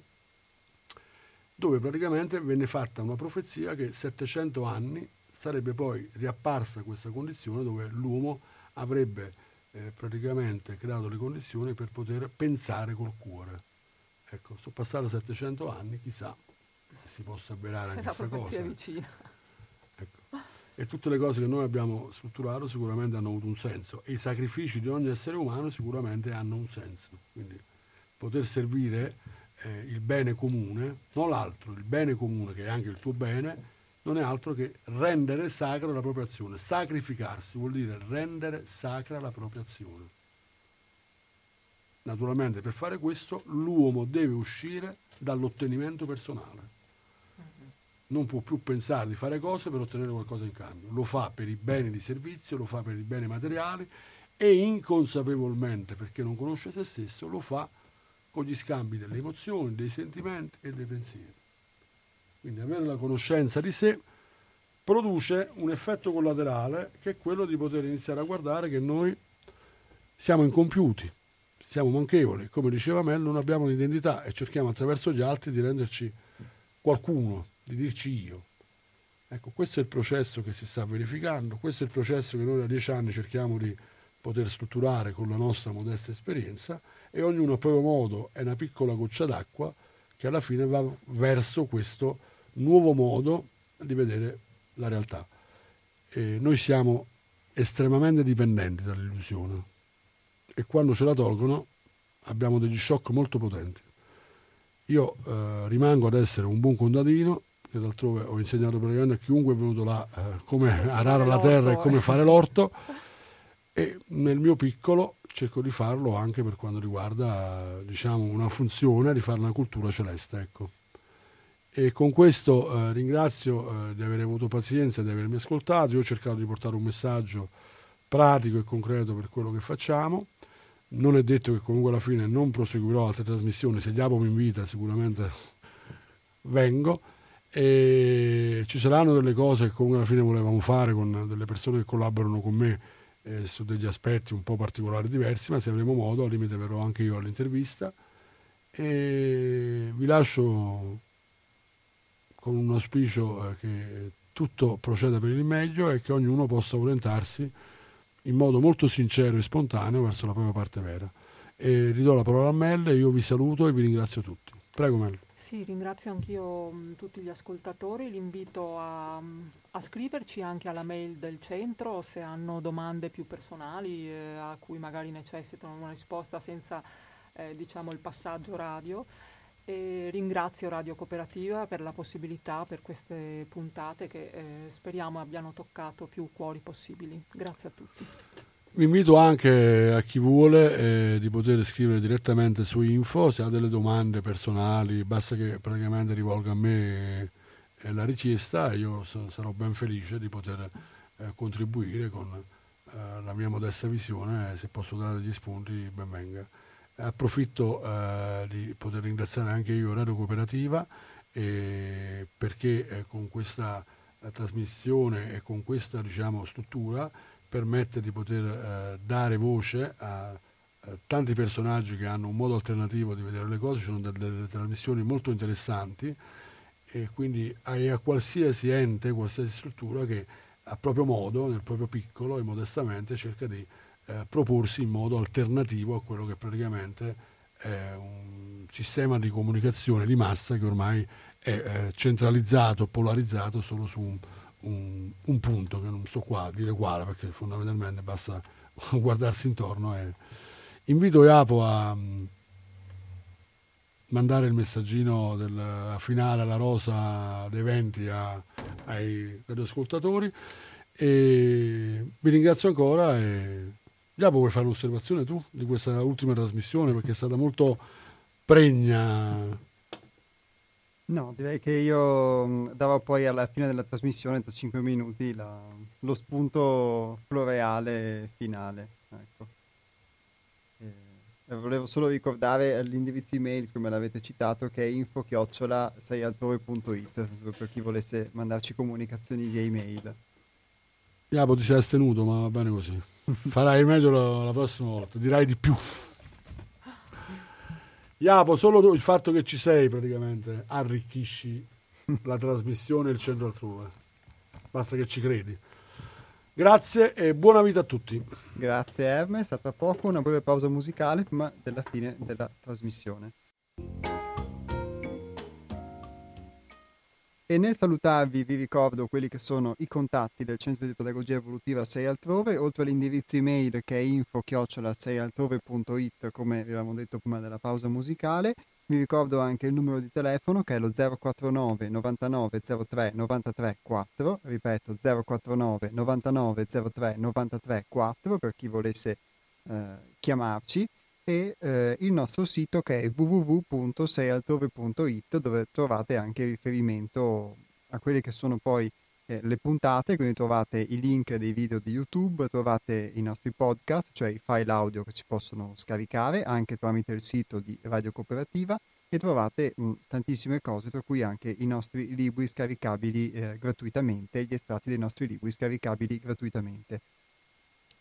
dove praticamente venne fatta una profezia che 700 anni sarebbe poi riapparsa questa condizione dove l'uomo avrebbe eh, praticamente creato le condizioni per poter pensare col cuore. Ecco, sono passati 700 anni, chissà si possa avverare anche questa cosa. vicina. Ecco. E tutte le cose che noi abbiamo strutturato sicuramente hanno avuto un senso e i sacrifici di ogni essere umano sicuramente hanno un senso. Quindi poter servire eh, il bene comune, non l'altro, il bene comune che è anche il tuo bene, non è altro che rendere sacra la propria azione. Sacrificarsi vuol dire rendere sacra la propria azione. Naturalmente per fare questo l'uomo deve uscire dall'ottenimento personale non può più pensare di fare cose per ottenere qualcosa in cambio. Lo fa per i beni di servizio, lo fa per i beni materiali e inconsapevolmente, perché non conosce se stesso, lo fa con gli scambi delle emozioni, dei sentimenti e dei pensieri. Quindi avere la conoscenza di sé produce un effetto collaterale che è quello di poter iniziare a guardare che noi siamo incompiuti, siamo manchevoli, come diceva Mel, non abbiamo un'identità e cerchiamo attraverso gli altri di renderci qualcuno, di dirci io. Ecco, questo è il processo che si sta verificando, questo è il processo che noi da dieci anni cerchiamo di poter strutturare con la nostra modesta esperienza e ognuno a proprio modo è una piccola goccia d'acqua che alla fine va verso questo nuovo modo di vedere la realtà. E noi siamo estremamente dipendenti dall'illusione e quando ce la tolgono abbiamo degli shock molto potenti. Io eh, rimango ad essere un buon contadino, che d'altronde ho insegnato praticamente a chiunque è venuto là eh, come arare la terra e come fare l'orto [LAUGHS] e nel mio piccolo cerco di farlo anche per quanto riguarda diciamo, una funzione di fare una cultura celeste. Ecco. E con questo eh, ringrazio eh, di aver avuto pazienza, di avermi ascoltato. Io ho cercato di portare un messaggio pratico e concreto per quello che facciamo. non è detto che comunque alla fine non proseguirò altre trasmissioni, se Diapo mi invita sicuramente vengo e ci saranno delle cose che comunque alla fine volevamo fare con delle persone che collaborano con me eh, su degli aspetti un po' particolari diversi, ma se avremo modo al limite verrò anche io all'intervista e vi lascio con un auspicio eh, che tutto proceda per il meglio e che ognuno possa orientarsi in modo molto sincero e spontaneo verso la propria parte vera. E ridò la parola a Mel, io vi saluto e vi ringrazio tutti. Prego Mel. Sì, ringrazio anch'io mh, tutti gli ascoltatori, li invito a, a, scriverci anche alla mail del centro se hanno domande più personali eh, a cui magari necessitano una risposta senza eh, diciamo, il passaggio radio. E ringrazio Radio Cooperativa per la possibilità, per queste puntate che eh, speriamo abbiano toccato più cuori possibili. Grazie a tutti. Vi invito anche a chi vuole eh, di poter scrivere direttamente su info, se ha delle domande personali, basta che praticamente rivolga a me eh, la richiesta e io so, sarò ben felice di poter eh, contribuire con eh, la mia modesta visione, se posso dare degli spunti ben venga. Approfitto eh, di poter ringraziare anche io Radio Cooperativa eh, perché eh, con questa eh, trasmissione e con questa diciamo, struttura permette di poter eh, dare voce a eh, tanti personaggi che hanno un modo alternativo di vedere le cose, ci sono delle, delle trasmissioni molto interessanti e quindi a, a qualsiasi ente, qualsiasi struttura che a proprio modo, nel proprio piccolo e modestamente cerca di eh, proporsi in modo alternativo a quello che praticamente è un sistema di comunicazione di massa che ormai è eh, centralizzato, polarizzato solo su un, un, un, punto che non so qua dire quale perché fondamentalmente basta [LAUGHS] guardarsi intorno e invito Iapo a um, mandare il messaggino del finale alla rosa dei venti a, ai radioascoltatori e vi ringrazio ancora e Jacopo, vuoi fare un'osservazione tu di questa ultima trasmissione perché è stata molto pregna? No, direi che io mm, davo poi alla fine della trasmissione, da 5 minuti, la, lo spunto floreale finale. Ecco. E, volevo solo ricordare l'indirizzo email, come l'avete citato, che è info-seialtrove.it, per chi volesse mandarci comunicazioni via email. Jacopo ti sei astenuto, ma va bene così. Farai meglio la, la prossima volta, dirai di più. Iapo, solo tu, il fatto che ci sei praticamente arricchisci la trasmissione e il centro altrove. Basta che ci credi. Grazie e buona vita a tutti. Grazie Hermes, a tra poco una breve pausa musicale prima della fine della trasmissione. E nel salutarvi vi ricordo quelli che sono i contatti del Centro di Pedagogia Evolutiva 6 Altrove, oltre all'indirizzo email che è info-6altrove.it come avevamo detto prima della pausa musicale. Vi ricordo anche il numero di telefono che è lo 049 99 03 93 4, ripeto 049 99 03 93 4 per chi volesse eh, chiamarci e eh, il nostro sito che è www.seialtrove.it dove trovate anche riferimento a quelle che sono poi eh, le puntate, quindi trovate i link dei video di YouTube, trovate i nostri podcast, cioè i file audio che si possono scaricare anche tramite il sito di Radio Cooperativa e trovate mh, tantissime cose, tra cui anche i nostri libri scaricabili eh, gratuitamente, gli estratti dei nostri libri scaricabili gratuitamente.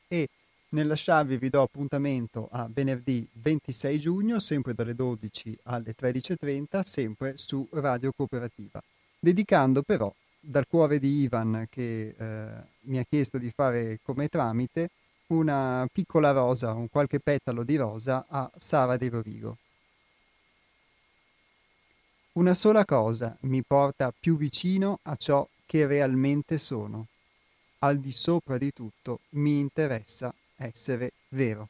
E nel lasciarvi vi do appuntamento a venerdì 26 giugno, sempre dalle 12 alle 13.30, sempre su Radio Cooperativa, dedicando però dal cuore di Ivan che eh, mi ha chiesto di fare come tramite una piccola rosa, un qualche petalo di rosa a Sara De Rovigo. Una sola cosa mi porta più vicino a ciò che realmente sono. Al di sopra di tutto mi interessa essere vero.